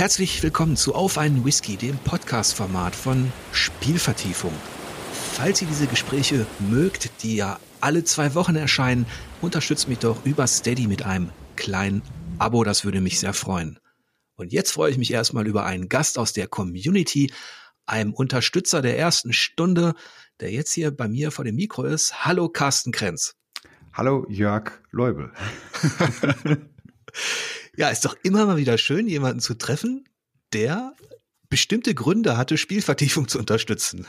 Herzlich willkommen zu Auf einen Whisky, dem Podcast-Format von Spielvertiefung. Falls ihr diese Gespräche mögt, die ja alle zwei Wochen erscheinen, unterstützt mich doch über Steady mit einem kleinen Abo, das würde mich sehr freuen. Und jetzt freue ich mich erstmal über einen Gast aus der Community, einem Unterstützer der ersten Stunde, der jetzt hier bei mir vor dem Mikro ist. Hallo Carsten Krenz. Hallo Jörg Leubel. ja, ist doch immer mal wieder schön, jemanden zu treffen, der bestimmte Gründe hatte, Spielvertiefung zu unterstützen.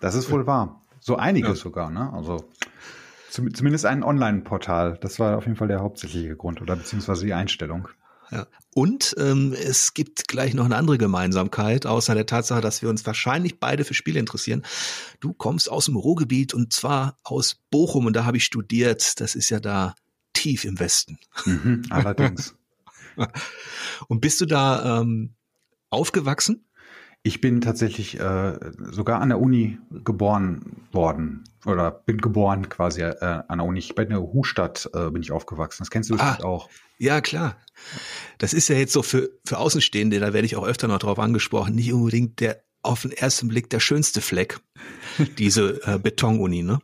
Das ist wohl wahr. So einiges ja. sogar, ne? Also zumindest ein Online-Portal. Das war auf jeden Fall der hauptsächliche Grund oder beziehungsweise die Einstellung. Ja. Und ähm, es gibt gleich noch eine andere Gemeinsamkeit, außer der Tatsache, dass wir uns wahrscheinlich beide für Spiele interessieren. Du kommst aus dem Ruhrgebiet und zwar aus Bochum und da habe ich studiert. Das ist ja da tief im Westen. Mhm, allerdings. und bist du da ähm, aufgewachsen? Ich bin tatsächlich äh, sogar an der Uni geboren worden oder bin geboren quasi äh, an der Uni. Ich bin in der Hustadt äh, bin ich aufgewachsen. Das kennst du ah, auch. Ja, klar. Das ist ja jetzt so für, für Außenstehende, da werde ich auch öfter noch drauf angesprochen, nicht unbedingt der auf den ersten Blick der schönste Fleck, diese äh, Betonuni, ne?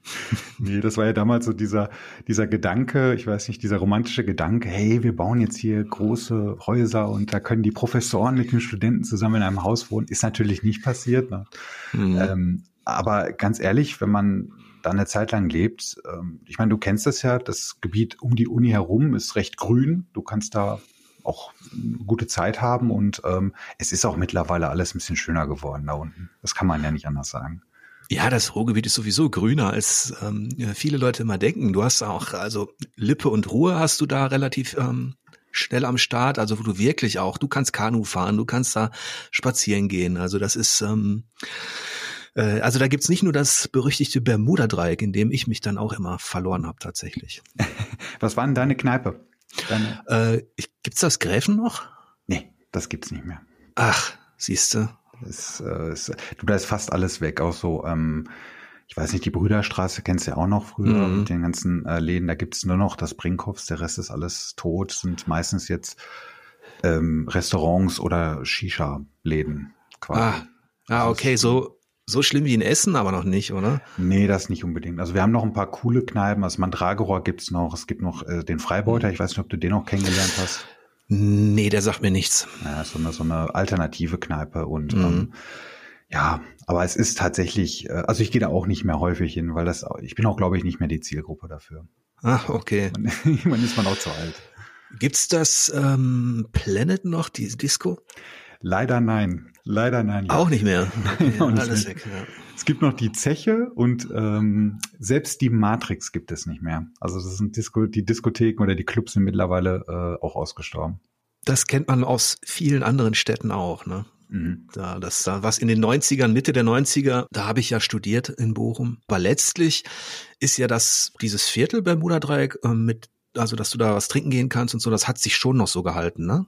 Nee, das war ja damals so dieser, dieser Gedanke, ich weiß nicht, dieser romantische Gedanke, hey, wir bauen jetzt hier große Häuser und da können die Professoren mit den Studenten zusammen in einem Haus wohnen. Ist natürlich nicht passiert. Ne? Mhm. Ähm, aber ganz ehrlich, wenn man da eine Zeit lang lebt, ähm, ich meine, du kennst das ja, das Gebiet um die Uni herum ist recht grün. Du kannst da auch gute Zeit haben und ähm, es ist auch mittlerweile alles ein bisschen schöner geworden da unten. Das kann man ja nicht anders sagen. Ja, das Ruhrgebiet ist sowieso grüner, als ähm, viele Leute immer denken. Du hast auch, also Lippe und Ruhe hast du da relativ ähm, schnell am Start, also wo du wirklich auch, du kannst Kanu fahren, du kannst da spazieren gehen. Also das ist, ähm, äh, also da gibt's nicht nur das berüchtigte Bermuda-Dreieck, in dem ich mich dann auch immer verloren habe tatsächlich. Was war denn deine Kneipe? Deine äh, gibt's das Gräfen noch? Nee, das gibt's nicht mehr. Ach, siehste. Es, äh, es, du, da ist fast alles weg, auch so, ähm, ich weiß nicht, die Brüderstraße kennst du ja auch noch früher mhm. mit den ganzen äh, Läden, da gibt's nur noch das Brinkhoffs, der Rest ist alles tot, sind meistens jetzt ähm, Restaurants oder Shisha-Läden quasi. Ah, ah okay, so so schlimm wie in Essen, aber noch nicht, oder? Nee, das nicht unbedingt. Also wir haben noch ein paar coole Kneipen. Also Mandragora gibt's noch. Es gibt noch äh, den Freibeuter. Ich weiß nicht, ob du den noch kennengelernt hast. Nee, der sagt mir nichts. Ja, so eine, so eine alternative Kneipe und mhm. ähm, ja, aber es ist tatsächlich, äh, also ich gehe da auch nicht mehr häufig hin, weil das, ich bin auch, glaube ich, nicht mehr die Zielgruppe dafür. Ach, okay. Man ist man auch zu alt. Gibt's das ähm, Planet noch, die Disco? Leider nein. Leider nein. Auch nicht mehr. Okay, alles weg. Ja. Es gibt noch die Zeche und ähm, selbst die Matrix gibt es nicht mehr. Also das sind Disco, die Diskotheken oder die Clubs sind mittlerweile äh, auch ausgestorben. Das kennt man aus vielen anderen Städten auch, ne? Mhm. Da, das da was in den 90ern, Mitte der 90er, da habe ich ja studiert in Bochum. Aber letztlich ist ja das, dieses Viertel Bermuda-Dreieck äh, mit also dass du da was trinken gehen kannst und so, das hat sich schon noch so gehalten, ne?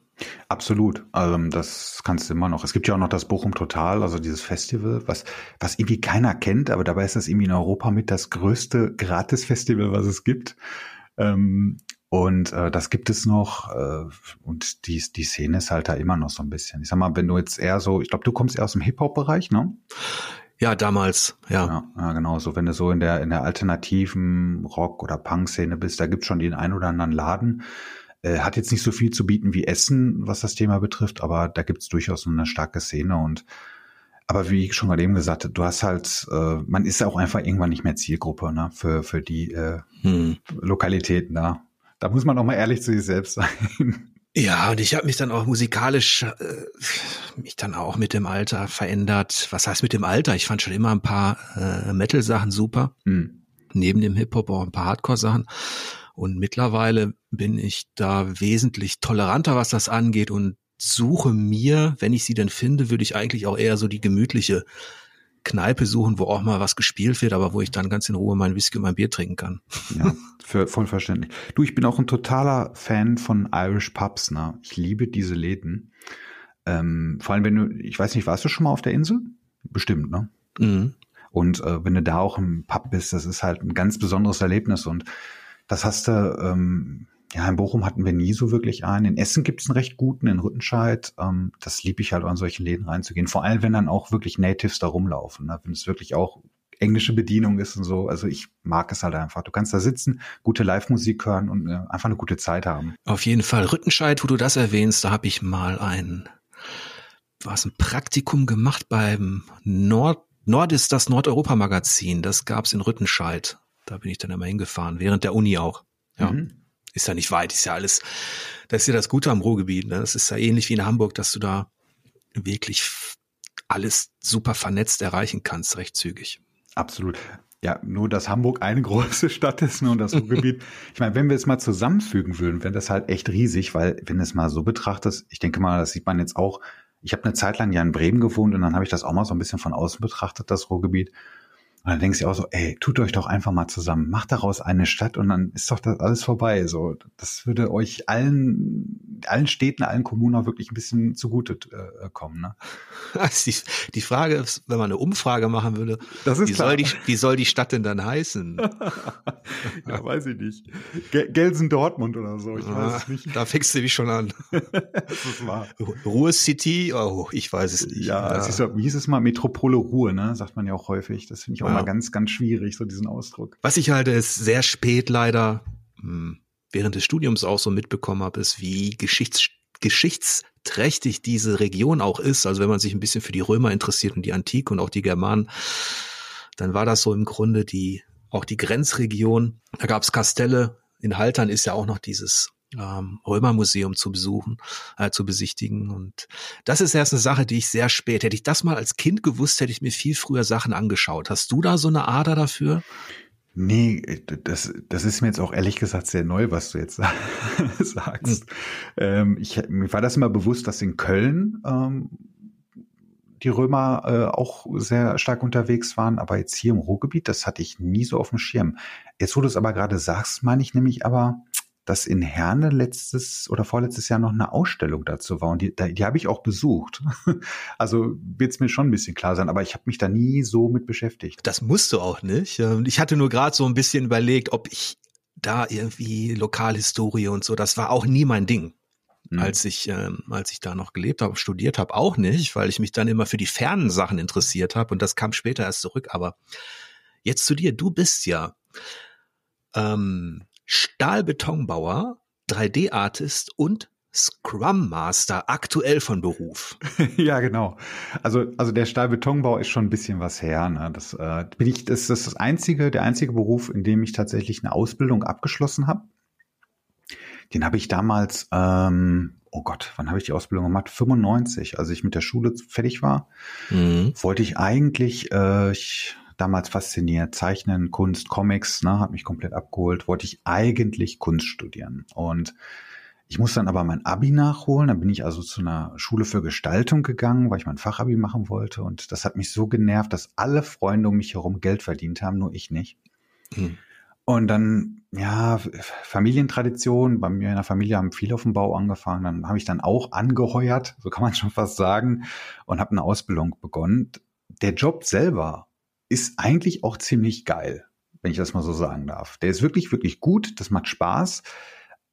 Absolut. Ähm, das kannst du immer noch. Es gibt ja auch noch das Bochum Total, also dieses Festival, was, was irgendwie keiner kennt, aber dabei ist das irgendwie in Europa mit das größte Gratis-Festival, was es gibt. Ähm, und äh, das gibt es noch äh, und die, die Szene ist halt da immer noch so ein bisschen. Ich sag mal, wenn du jetzt eher so, ich glaube, du kommst eher aus dem Hip-Hop-Bereich, ne? Ja, damals, ja. ja. Ja, genau. So, wenn du so in der, in der alternativen Rock- oder Punk-Szene bist, da gibt's schon den ein oder anderen Laden. Äh, hat jetzt nicht so viel zu bieten wie Essen, was das Thema betrifft, aber da gibt's durchaus eine starke Szene und aber wie ich schon gerade eben gesagt habe, du hast halt, äh, man ist ja auch einfach irgendwann nicht mehr Zielgruppe, ne, für, für die äh, hm. Lokalitäten da. Da muss man auch mal ehrlich zu sich selbst sein. Ja, und ich habe mich dann auch musikalisch äh, mich dann auch mit dem Alter verändert. Was heißt mit dem Alter? Ich fand schon immer ein paar äh, Metal-Sachen super. Mhm. Neben dem Hip-Hop auch ein paar Hardcore-Sachen. Und mittlerweile bin ich da wesentlich toleranter, was das angeht und suche mir, wenn ich sie denn finde, würde ich eigentlich auch eher so die gemütliche Kneipe suchen, wo auch mal was gespielt wird, aber wo ich dann ganz in Ruhe mein Whisky und mein Bier trinken kann. Ja, für, voll verständlich. Du, ich bin auch ein totaler Fan von Irish Pubs, ne? Ich liebe diese Läden. Ähm, vor allem, wenn du, ich weiß nicht, warst du schon mal auf der Insel? Bestimmt, ne? Mhm. Und äh, wenn du da auch im Pub bist, das ist halt ein ganz besonderes Erlebnis und das hast du, ähm, ja, in Bochum hatten wir nie so wirklich einen. In Essen gibt es einen recht guten, in Rüttenscheid. Ähm, das liebe ich halt, an solchen Läden reinzugehen. Vor allem, wenn dann auch wirklich Natives da rumlaufen. Ne? Wenn es wirklich auch englische Bedienung ist und so. Also ich mag es halt einfach. Du kannst da sitzen, gute Live-Musik hören und äh, einfach eine gute Zeit haben. Auf jeden Fall. Rüttenscheid, wo du das erwähnst, da habe ich mal ein, was ein Praktikum gemacht beim Nord, Nord ist das Nordeuropa-Magazin. Das gab's in Rüttenscheid. Da bin ich dann immer hingefahren, während der Uni auch. Ja. Mhm. Ist ja nicht weit, ist ja alles, das ist ja das Gute am Ruhrgebiet. Ne? Das ist ja ähnlich wie in Hamburg, dass du da wirklich alles super vernetzt erreichen kannst, recht zügig. Absolut. Ja, nur dass Hamburg eine große Stadt ist ne, und das Ruhrgebiet. ich meine, wenn wir es mal zusammenfügen würden, wäre das halt echt riesig, weil wenn du es mal so betrachtest, ich denke mal, das sieht man jetzt auch. Ich habe eine Zeit lang ja in Bremen gewohnt und dann habe ich das auch mal so ein bisschen von außen betrachtet, das Ruhrgebiet. Und dann denkst du auch so, ey, tut euch doch einfach mal zusammen, macht daraus eine Stadt und dann ist doch das alles vorbei. So, das würde euch allen, allen Städten, allen Kommunen auch wirklich ein bisschen zugute äh, kommen. Ne? Die, die Frage ist, wenn man eine Umfrage machen würde, wie, klar. soll die, wie soll die Stadt denn dann heißen? ja, weiß ich nicht. Gelsen Dortmund oder so, ich ah, weiß es nicht. Da fängst du mich schon an. das ist wahr. Ruhr City, oh, ich weiß es nicht. Ja, ja. Ist, wie hieß es mal, Metropole Ruhe, ne? Sagt man ja auch häufig. Das finde ich auch ja. Mal ganz, ganz schwierig, so diesen Ausdruck. Was ich halte, ist sehr spät leider, hm, während des Studiums auch so mitbekommen habe, ist, wie Geschichts geschichtsträchtig diese Region auch ist. Also wenn man sich ein bisschen für die Römer interessiert und die Antike und auch die Germanen, dann war das so im Grunde die, auch die Grenzregion. Da gab es Kastelle. In Haltern ist ja auch noch dieses ähm, Römermuseum zu besuchen, äh, zu besichtigen. Und das ist erst eine Sache, die ich sehr spät, hätte ich das mal als Kind gewusst, hätte ich mir viel früher Sachen angeschaut. Hast du da so eine Ader dafür? Nee, das, das ist mir jetzt auch ehrlich gesagt sehr neu, was du jetzt sagst. Hm. Ähm, ich, mir war das immer bewusst, dass in Köln ähm, die Römer äh, auch sehr stark unterwegs waren, aber jetzt hier im Ruhrgebiet, das hatte ich nie so auf dem Schirm. Jetzt, wo du es aber gerade sagst, meine ich nämlich aber, dass in Herne letztes oder vorletztes Jahr noch eine Ausstellung dazu war und die, die habe ich auch besucht. Also wird es mir schon ein bisschen klar sein, aber ich habe mich da nie so mit beschäftigt. Das musst du auch nicht. Ähm, ich hatte nur gerade so ein bisschen überlegt, ob ich da irgendwie Lokalhistorie und so, das war auch nie mein Ding. Mhm. Als ich, ähm, als ich da noch gelebt habe, studiert habe, auch nicht, weil ich mich dann immer für die fernen Sachen interessiert habe und das kam später erst zurück. Aber jetzt zu dir, du bist ja ähm, Stahlbetonbauer, 3D-Artist und Scrum Master, aktuell von Beruf. ja, genau. Also, also der Stahlbetonbau ist schon ein bisschen was her. Ne? Das, äh, bin ich, das ist das einzige, der einzige Beruf, in dem ich tatsächlich eine Ausbildung abgeschlossen habe. Den habe ich damals, ähm, oh Gott, wann habe ich die Ausbildung gemacht? 95, als ich mit der Schule fertig war, mhm. wollte ich eigentlich, äh, ich damals fasziniert. Zeichnen, Kunst, Comics, ne, hat mich komplett abgeholt. Wollte ich eigentlich Kunst studieren. Und ich musste dann aber mein Abi nachholen. Dann bin ich also zu einer Schule für Gestaltung gegangen, weil ich mein Fachabi machen wollte. Und das hat mich so genervt, dass alle Freunde um mich herum Geld verdient haben, nur ich nicht. Hm. Und dann, ja, Familientradition. Bei mir in der Familie haben viele auf dem Bau angefangen. Dann habe ich dann auch angeheuert, so kann man schon fast sagen, und habe eine Ausbildung begonnen. Der Job selber ist eigentlich auch ziemlich geil, wenn ich das mal so sagen darf. Der ist wirklich, wirklich gut, das macht Spaß,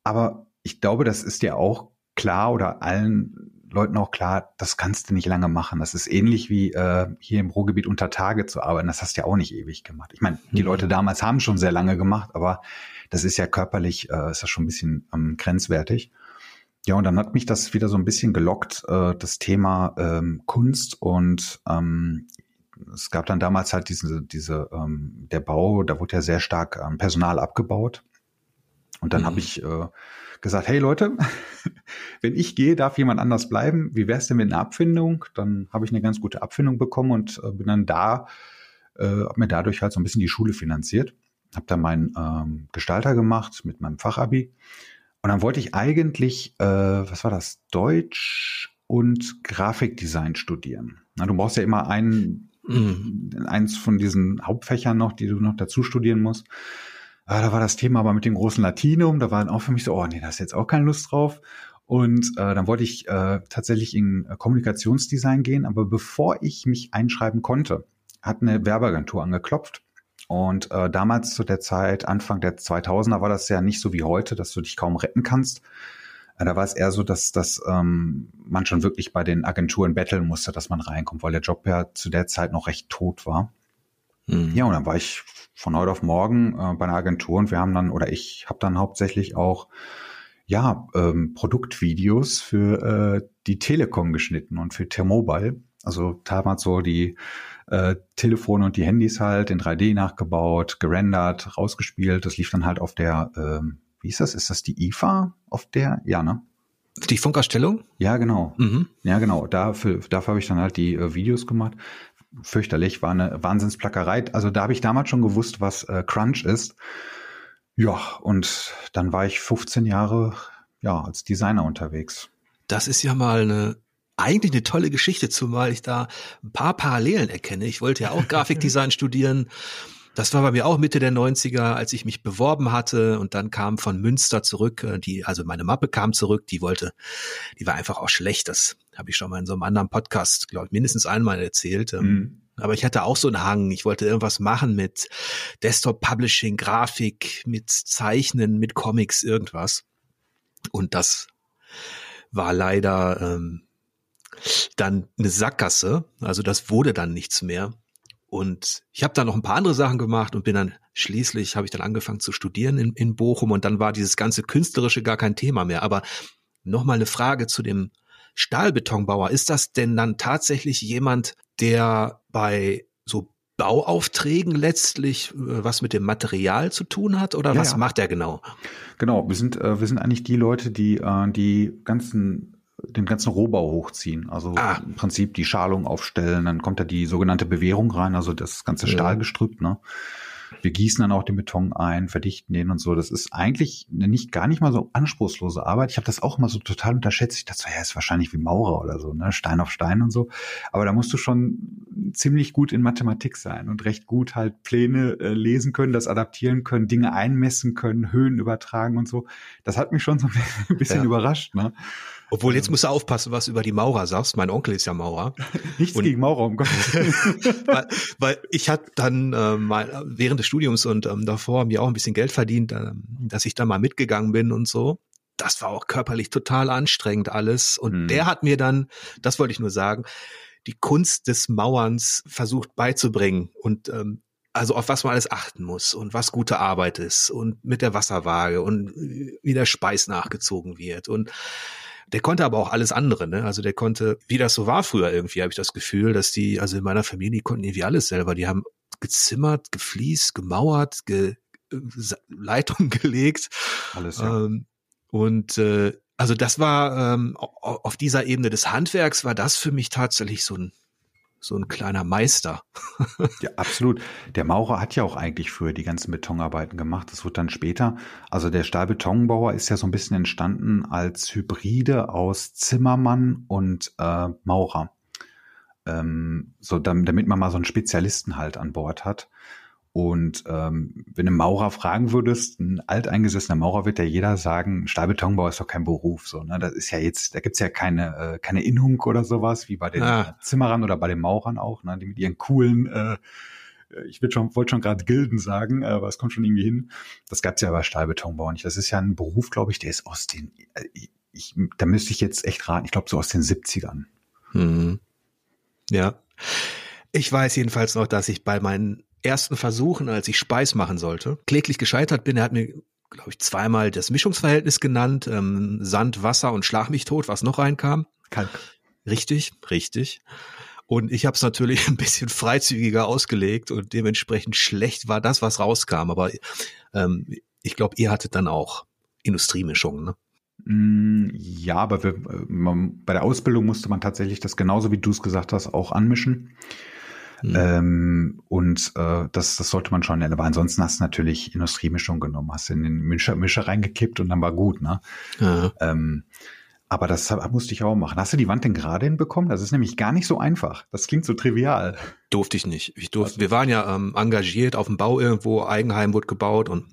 aber ich glaube, das ist dir auch klar oder allen Leuten auch klar, das kannst du nicht lange machen. Das ist ähnlich wie äh, hier im Ruhrgebiet unter Tage zu arbeiten. Das hast du ja auch nicht ewig gemacht. Ich meine, die mhm. Leute damals haben schon sehr lange gemacht, aber das ist ja körperlich, äh, ist das schon ein bisschen ähm, grenzwertig. Ja, und dann hat mich das wieder so ein bisschen gelockt, äh, das Thema ähm, Kunst und ähm, es gab dann damals halt diese, diese, ähm, der Bau, da wurde ja sehr stark ähm, Personal abgebaut. Und dann mhm. habe ich äh, gesagt, hey Leute, wenn ich gehe, darf jemand anders bleiben. Wie wär's denn mit einer Abfindung? Dann habe ich eine ganz gute Abfindung bekommen und äh, bin dann da, äh, habe mir dadurch halt so ein bisschen die Schule finanziert. Habe dann meinen ähm, Gestalter gemacht mit meinem Fachabi. Und dann wollte ich eigentlich, äh, was war das, Deutsch und Grafikdesign studieren. Na, du brauchst ja immer einen Mhm. Eins von diesen Hauptfächern noch, die du noch dazu studieren musst. Ah, da war das Thema aber mit dem großen Latinum, da war dann auch für mich so, oh nee, da ist jetzt auch keine Lust drauf. Und äh, dann wollte ich äh, tatsächlich in äh, Kommunikationsdesign gehen, aber bevor ich mich einschreiben konnte, hat eine Werbeagentur angeklopft Und äh, damals zu der Zeit, Anfang der 2000er, war das ja nicht so wie heute, dass du dich kaum retten kannst. Äh, da war es eher so, dass, dass ähm, man schon wirklich bei den Agenturen betteln musste, dass man reinkommt, weil der Job ja zu der Zeit noch recht tot war. Mhm. Ja, und dann war ich von heute auf morgen äh, bei einer Agentur und wir haben dann, oder ich habe dann hauptsächlich auch ja, ähm, Produktvideos für äh, die Telekom geschnitten und für T-Mobile. Also damals so die äh, Telefone und die Handys halt in 3D nachgebaut, gerendert, rausgespielt. Das lief dann halt auf der, ähm, wie ist das? Ist das die IFA auf der? Ja, ne? Die Funkausstellung? Ja, genau. Mhm. Ja, genau. Dafür, dafür habe ich dann halt die äh, Videos gemacht. Fürchterlich, war eine Wahnsinnsplackerei. Also da habe ich damals schon gewusst, was äh, Crunch ist. Ja, und dann war ich 15 Jahre ja als Designer unterwegs. Das ist ja mal eine eigentlich eine tolle Geschichte, zumal ich da ein paar Parallelen erkenne. Ich wollte ja auch Grafikdesign studieren. Das war bei mir auch Mitte der 90er, als ich mich beworben hatte und dann kam von Münster zurück, äh, die, also meine Mappe kam zurück, die wollte, die war einfach auch schlecht. Das habe ich schon mal in so einem anderen Podcast, glaube ich, mindestens einmal erzählt. Ähm, mhm. Aber ich hatte auch so einen Hang. Ich wollte irgendwas machen mit Desktop Publishing, Grafik, mit Zeichnen, mit Comics, irgendwas. Und das war leider ähm, dann eine Sackgasse. Also das wurde dann nichts mehr. Und ich habe dann noch ein paar andere Sachen gemacht und bin dann schließlich habe ich dann angefangen zu studieren in, in Bochum und dann war dieses ganze künstlerische gar kein Thema mehr. Aber nochmal eine Frage zu dem Stahlbetonbauer. Ist das denn dann tatsächlich jemand, der bei so Bauaufträgen letztlich äh, was mit dem Material zu tun hat oder ja, was ja. macht er genau? Genau, wir sind äh, wir sind eigentlich die Leute, die äh, die ganzen den ganzen Rohbau hochziehen. Also ah. im Prinzip die Schalung aufstellen, dann kommt da die sogenannte Bewährung rein, also das ganze Stahlgestrüpp, ne? Wir gießen dann auch den Beton ein, verdichten den und so. Das ist eigentlich nicht gar nicht mal so anspruchslose Arbeit. Ich habe das auch immer so total unterschätzt. Ich dachte so, ja, ist wahrscheinlich wie Maurer oder so, ne? Stein auf Stein und so. Aber da musst du schon ziemlich gut in Mathematik sein und recht gut halt Pläne äh, lesen können, das adaptieren können, Dinge einmessen können, Höhen übertragen und so. Das hat mich schon so ein bisschen ja. überrascht, ne? Obwohl, jetzt musst du aufpassen, was du über die Maurer sagst. Mein Onkel ist ja Maurer. Nichts und, gegen Maurer, um Gottes weil, weil ich hatte dann äh, mal während des Studiums und ähm, davor mir auch ein bisschen Geld verdient, äh, dass ich da mal mitgegangen bin und so. Das war auch körperlich total anstrengend alles. Und hm. der hat mir dann, das wollte ich nur sagen, die Kunst des Mauerns versucht beizubringen und ähm, also auf was man alles achten muss und was gute Arbeit ist und mit der Wasserwaage und wie der Speis nachgezogen wird und der konnte aber auch alles andere, ne? Also der konnte, wie das so war früher irgendwie, habe ich das Gefühl, dass die, also in meiner Familie konnten irgendwie alles selber. Die haben gezimmert, gefliest, gemauert, ge, äh, Leitung gelegt. Alles, ja. Ähm, und äh, also das war ähm, auf dieser Ebene des Handwerks war das für mich tatsächlich so ein so ein kleiner Meister. ja, absolut. Der Maurer hat ja auch eigentlich früher die ganzen Betonarbeiten gemacht. Das wird dann später, also der Stahlbetonbauer ist ja so ein bisschen entstanden als Hybride aus Zimmermann und äh, Maurer. Ähm, so damit man mal so einen Spezialisten halt an Bord hat. Und ähm, wenn du Maurer fragen würdest, ein alteingesessener Maurer wird ja jeder sagen, Stahlbetonbau ist doch kein Beruf. So, ne? Das ist ja jetzt, da gibt's ja keine, äh, keine Innung oder sowas, wie bei den ah. Zimmerern oder bei den Maurern auch, ne? die mit ihren coolen, äh, ich will schon, wollte schon gerade Gilden sagen, aber es kommt schon irgendwie hin. Das gab's ja bei Stahlbetonbau nicht. Das ist ja ein Beruf, glaube ich, der ist aus den, äh, ich, da müsste ich jetzt echt raten, ich glaube so aus den 70ern. Hm. Ja. Ich weiß jedenfalls noch, dass ich bei meinen ersten Versuchen, als ich Speis machen sollte, kläglich gescheitert bin. Er hat mir, glaube ich, zweimal das Mischungsverhältnis genannt, ähm, Sand, Wasser und Schlag mich tot, was noch reinkam. Kalk. Richtig, richtig. Und ich habe es natürlich ein bisschen freizügiger ausgelegt und dementsprechend schlecht war das, was rauskam. Aber ähm, ich glaube, ihr hattet dann auch Industriemischungen, ne? Mm, ja, aber wir, äh, man, bei der Ausbildung musste man tatsächlich das genauso wie du es gesagt hast auch anmischen. Mhm. Ähm, und äh, das, das sollte man schon nennen. Aber ansonsten hast du natürlich Industriemischung genommen, hast in den Mischer, Mischer reingekippt und dann war gut, ne? Ja. Ähm, aber das musste ich auch machen. Hast du die Wand denn gerade hinbekommen? Das ist nämlich gar nicht so einfach. Das klingt so trivial. Durfte ich nicht. Ich durfte. Wir waren ja ähm, engagiert auf dem Bau irgendwo, Eigenheim wurde gebaut und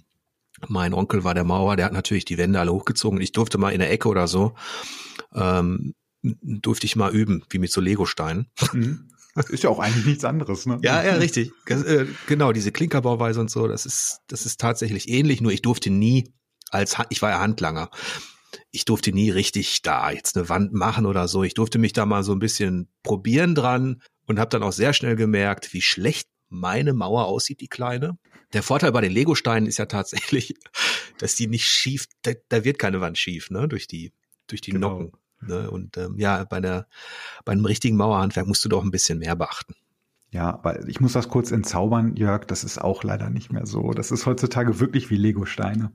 mein Onkel war der Mauer, der hat natürlich die Wände alle hochgezogen. Ich durfte mal in der Ecke oder so, ähm, durfte ich mal üben, wie mit so Legosteinen. Mhm. Ist ja auch eigentlich nichts anderes, ne? Ja, ja, richtig. Äh, genau, diese Klinkerbauweise und so, das ist, das ist tatsächlich ähnlich, nur ich durfte nie als, ich war ja Handlanger. Ich durfte nie richtig da jetzt eine Wand machen oder so. Ich durfte mich da mal so ein bisschen probieren dran und habe dann auch sehr schnell gemerkt, wie schlecht meine Mauer aussieht, die kleine. Der Vorteil bei den Legosteinen ist ja tatsächlich, dass die nicht schief, da, da wird keine Wand schief, ne, durch die, durch die genau. Nocken. Ne? Und ähm, ja, bei der, bei einem richtigen Mauerhandwerk musst du doch ein bisschen mehr beachten. Ja, weil ich muss das kurz entzaubern, Jörg, das ist auch leider nicht mehr so. Das ist heutzutage wirklich wie Lego-Steine.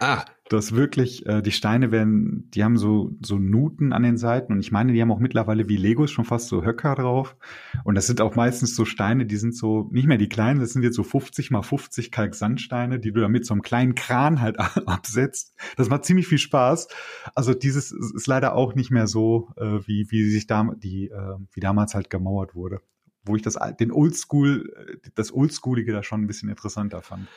Ah. Das wirklich, äh, die Steine werden, die haben so, so Nuten an den Seiten und ich meine, die haben auch mittlerweile wie Legos schon fast so Höcker drauf. Und das sind auch meistens so Steine, die sind so, nicht mehr die kleinen, das sind jetzt so 50 mal 50 Kalksandsteine, die du da mit so einem kleinen Kran halt absetzt. Das macht ziemlich viel Spaß. Also dieses ist leider auch nicht mehr so, äh, wie, wie sich da, die, äh, wie damals halt gemauert wurde. Wo ich das, den Oldschool, äh, das Oldschoolige da schon ein bisschen interessanter fand.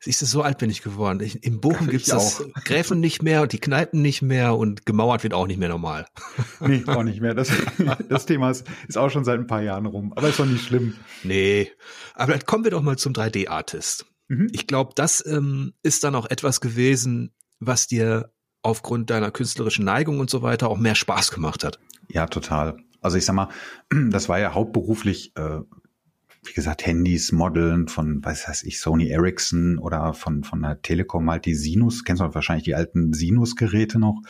Siehst du, so alt bin ich geworden. Ich, in Bochum gibt es Gräfen nicht mehr und die Kneipen nicht mehr und gemauert wird auch nicht mehr normal. Nee, auch nicht mehr. Das, das Thema ist, ist auch schon seit ein paar Jahren rum. Aber ist doch nicht schlimm. Nee. Aber kommen wir doch mal zum 3D-Artist. Mhm. Ich glaube, das ähm, ist dann auch etwas gewesen, was dir aufgrund deiner künstlerischen Neigung und so weiter auch mehr Spaß gemacht hat. Ja, total. Also ich sag mal, das war ja hauptberuflich äh, wie gesagt, Handys modeln von, was weiß ich, Sony Ericsson oder von, von der Telekom halt die Sinus, kennst du wahrscheinlich die alten Sinus-Geräte noch,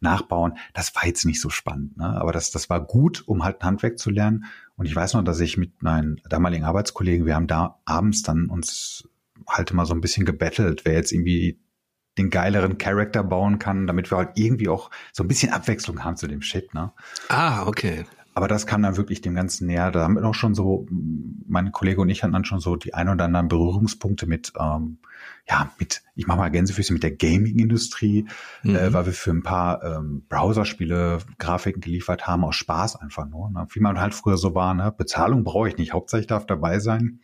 nachbauen. Das war jetzt nicht so spannend, ne? aber das, das war gut, um halt ein Handwerk zu lernen. Und ich weiß noch, dass ich mit meinen damaligen Arbeitskollegen, wir haben da abends dann uns halt immer so ein bisschen gebettelt, wer jetzt irgendwie den geileren Charakter bauen kann, damit wir halt irgendwie auch so ein bisschen Abwechslung haben zu dem Shit, ne? Ah, okay. Aber das kam dann wirklich dem Ganzen näher. Da haben wir auch schon so, meine Kollege und ich hatten dann schon so die ein oder anderen Berührungspunkte mit, ähm, ja, mit, ich mache mal Gänsefüße mit der Gaming-Industrie, mhm. äh, weil wir für ein paar ähm, Browserspiele Grafiken geliefert haben, aus Spaß einfach nur. Ne? Wie man halt früher so war, ne? Bezahlung brauche ich nicht, Hauptsache ich darf dabei sein.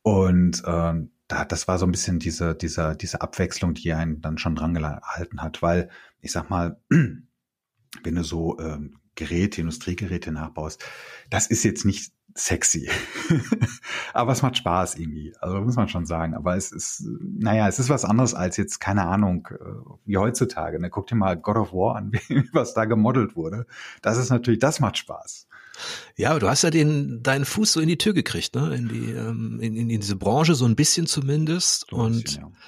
Und ähm, da, das war so ein bisschen diese, diese, diese Abwechslung, die einen dann schon dran gehalten hat, weil ich sag mal, wenn du so ähm, Geräte, Industriegeräte nachbaust, das ist jetzt nicht sexy. Aber es macht Spaß irgendwie. Also muss man schon sagen. Aber es ist, naja, es ist was anderes als jetzt, keine Ahnung, äh, wie heutzutage. Ne? Guck dir mal God of War an, was da gemodelt wurde. Das ist natürlich, das macht Spaß. Ja, aber du hast ja den, deinen Fuß so in die Tür gekriegt, ne? In die, ähm, in, in diese Branche, so ein bisschen zumindest. Ein bisschen, und ja.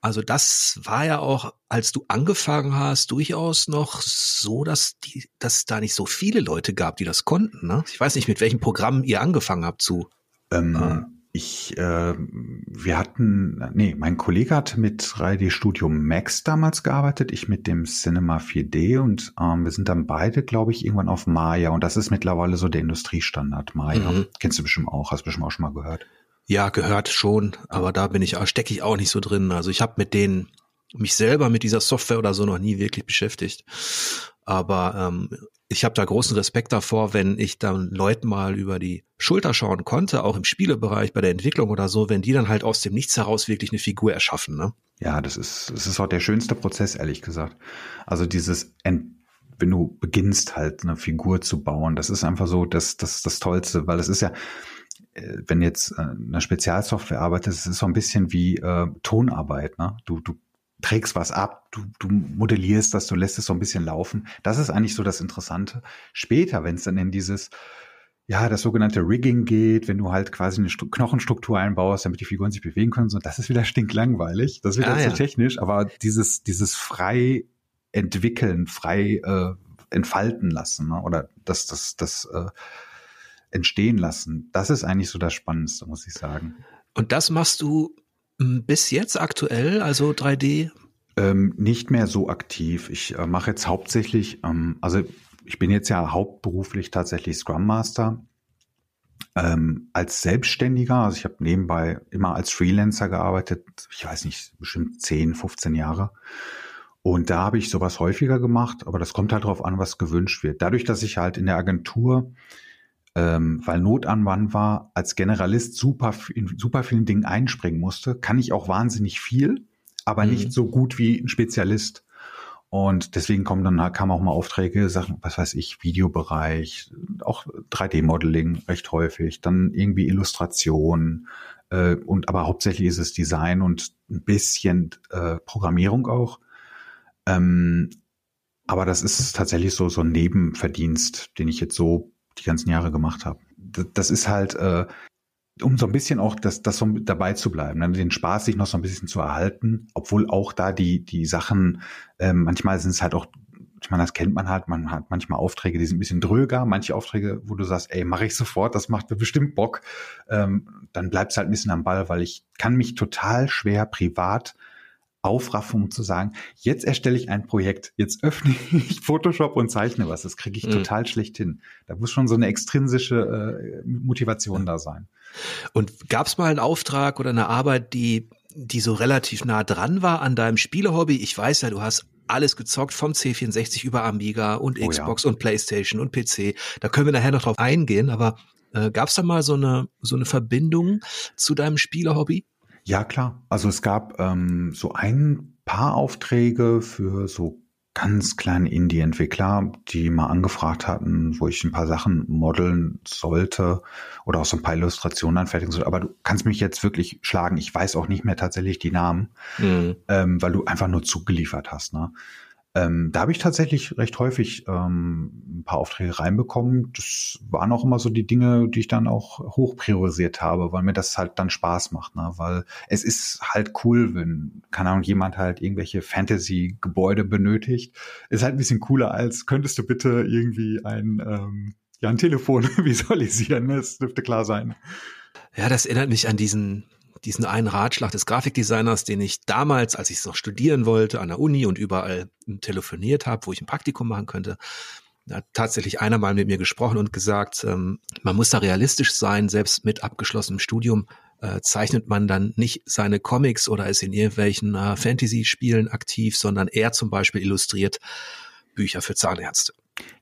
Also das war ja auch, als du angefangen hast, durchaus noch so, dass die, dass da nicht so viele Leute gab, die das konnten. Ne? Ich weiß nicht, mit welchem Programm ihr angefangen habt zu. Ähm, äh, ich, äh, wir hatten, nee, mein Kollege hat mit 3D Studio Max damals gearbeitet, ich mit dem Cinema 4D und ähm, wir sind dann beide, glaube ich, irgendwann auf Maya und das ist mittlerweile so der Industriestandard Maya. Mhm. Kennst du bestimmt auch, hast du bestimmt auch schon mal gehört. Ja, gehört schon, aber da bin ich, stecke ich auch nicht so drin. Also ich habe mit denen mich selber mit dieser Software oder so noch nie wirklich beschäftigt. Aber ähm, ich habe da großen Respekt davor, wenn ich dann Leuten mal über die Schulter schauen konnte, auch im Spielebereich, bei der Entwicklung oder so, wenn die dann halt aus dem Nichts heraus wirklich eine Figur erschaffen. Ne? Ja, das ist, das ist auch der schönste Prozess, ehrlich gesagt. Also dieses Ent wenn du beginnst halt eine Figur zu bauen, das ist einfach so das, das, das Tollste, weil es ist ja, wenn jetzt äh, eine Spezialsoftware arbeitet, es ist so ein bisschen wie äh, Tonarbeit. Ne? Du, du trägst was ab, du, du modellierst das, du lässt es so ein bisschen laufen. Das ist eigentlich so das Interessante. Später, wenn es dann in dieses ja, das sogenannte Rigging geht, wenn du halt quasi eine Knochenstruktur einbaust, damit die Figuren sich bewegen können, so, das ist wieder stinklangweilig, das ist wieder ah, ja. technisch, aber dieses, dieses frei entwickeln, frei äh, entfalten lassen, ne? oder das, das, das äh, entstehen lassen. Das ist eigentlich so das Spannendste, muss ich sagen. Und das machst du hm, bis jetzt aktuell, also 3D? Ähm, nicht mehr so aktiv. Ich äh, mache jetzt hauptsächlich, ähm, also ich bin jetzt ja hauptberuflich tatsächlich Scrum Master. Ähm, als Selbstständiger, also ich habe nebenbei immer als Freelancer gearbeitet, ich weiß nicht, bestimmt 10, 15 Jahre. Und da habe ich sowas häufiger gemacht, aber das kommt halt darauf an, was gewünscht wird. Dadurch, dass ich halt in der Agentur ähm, weil Not an Mann war, als Generalist super in super vielen Dingen einspringen musste, kann ich auch wahnsinnig viel, aber mhm. nicht so gut wie ein Spezialist. Und deswegen kommen dann kamen auch mal Aufträge, Sachen, was weiß ich, Videobereich, auch 3D-Modeling recht häufig, dann irgendwie Illustration äh, und aber hauptsächlich ist es Design und ein bisschen äh, Programmierung auch. Ähm, aber das ist tatsächlich so so ein Nebenverdienst, den ich jetzt so die ganzen Jahre gemacht habe. Das, ist halt äh, um so ein bisschen auch das, das so dabei zu bleiben, ne? den Spaß sich noch so ein bisschen zu erhalten, obwohl auch da die, die Sachen, ähm, manchmal sind es halt auch, ich meine, das kennt man halt, man hat manchmal Aufträge, die sind ein bisschen dröger, manche Aufträge, wo du sagst, ey, mache ich sofort, das macht mir bestimmt Bock, ähm, dann bleibst halt ein bisschen am Ball, weil ich kann mich total schwer privat aufraffen, um zu sagen, jetzt erstelle ich ein Projekt, jetzt öffne ich Photoshop und zeichne was. Das kriege ich mhm. total schlecht hin. Da muss schon so eine extrinsische äh, Motivation da sein. Und gab es mal einen Auftrag oder eine Arbeit, die, die so relativ nah dran war an deinem Spielehobby? Ich weiß ja, du hast alles gezockt vom C64 über Amiga und Xbox oh ja. und PlayStation und PC. Da können wir nachher noch drauf eingehen, aber äh, gab es da mal so eine, so eine Verbindung zu deinem Spielehobby? Ja, klar. Also es gab ähm, so ein paar Aufträge für so ganz kleine Indie-Entwickler, die mal angefragt hatten, wo ich ein paar Sachen modeln sollte oder auch so ein paar Illustrationen anfertigen sollte. Aber du kannst mich jetzt wirklich schlagen. Ich weiß auch nicht mehr tatsächlich die Namen, mhm. ähm, weil du einfach nur zugeliefert hast. Ne? Ähm, da habe ich tatsächlich recht häufig ähm, ein paar Aufträge reinbekommen. Das waren auch immer so die Dinge, die ich dann auch hoch priorisiert habe, weil mir das halt dann Spaß macht. Ne? Weil es ist halt cool, wenn, keine Ahnung, jemand halt irgendwelche Fantasy-Gebäude benötigt. Ist halt ein bisschen cooler, als könntest du bitte irgendwie ein, ähm, ja, ein Telefon visualisieren. Ne? Das dürfte klar sein. Ja, das erinnert mich an diesen diesen einen Ratschlag des Grafikdesigners, den ich damals, als ich es noch studieren wollte, an der Uni und überall telefoniert habe, wo ich ein Praktikum machen könnte, da hat tatsächlich einer mal mit mir gesprochen und gesagt, ähm, man muss da realistisch sein, selbst mit abgeschlossenem Studium äh, zeichnet man dann nicht seine Comics oder ist in irgendwelchen äh, Fantasy-Spielen aktiv, sondern er zum Beispiel illustriert Bücher für Zahnärzte.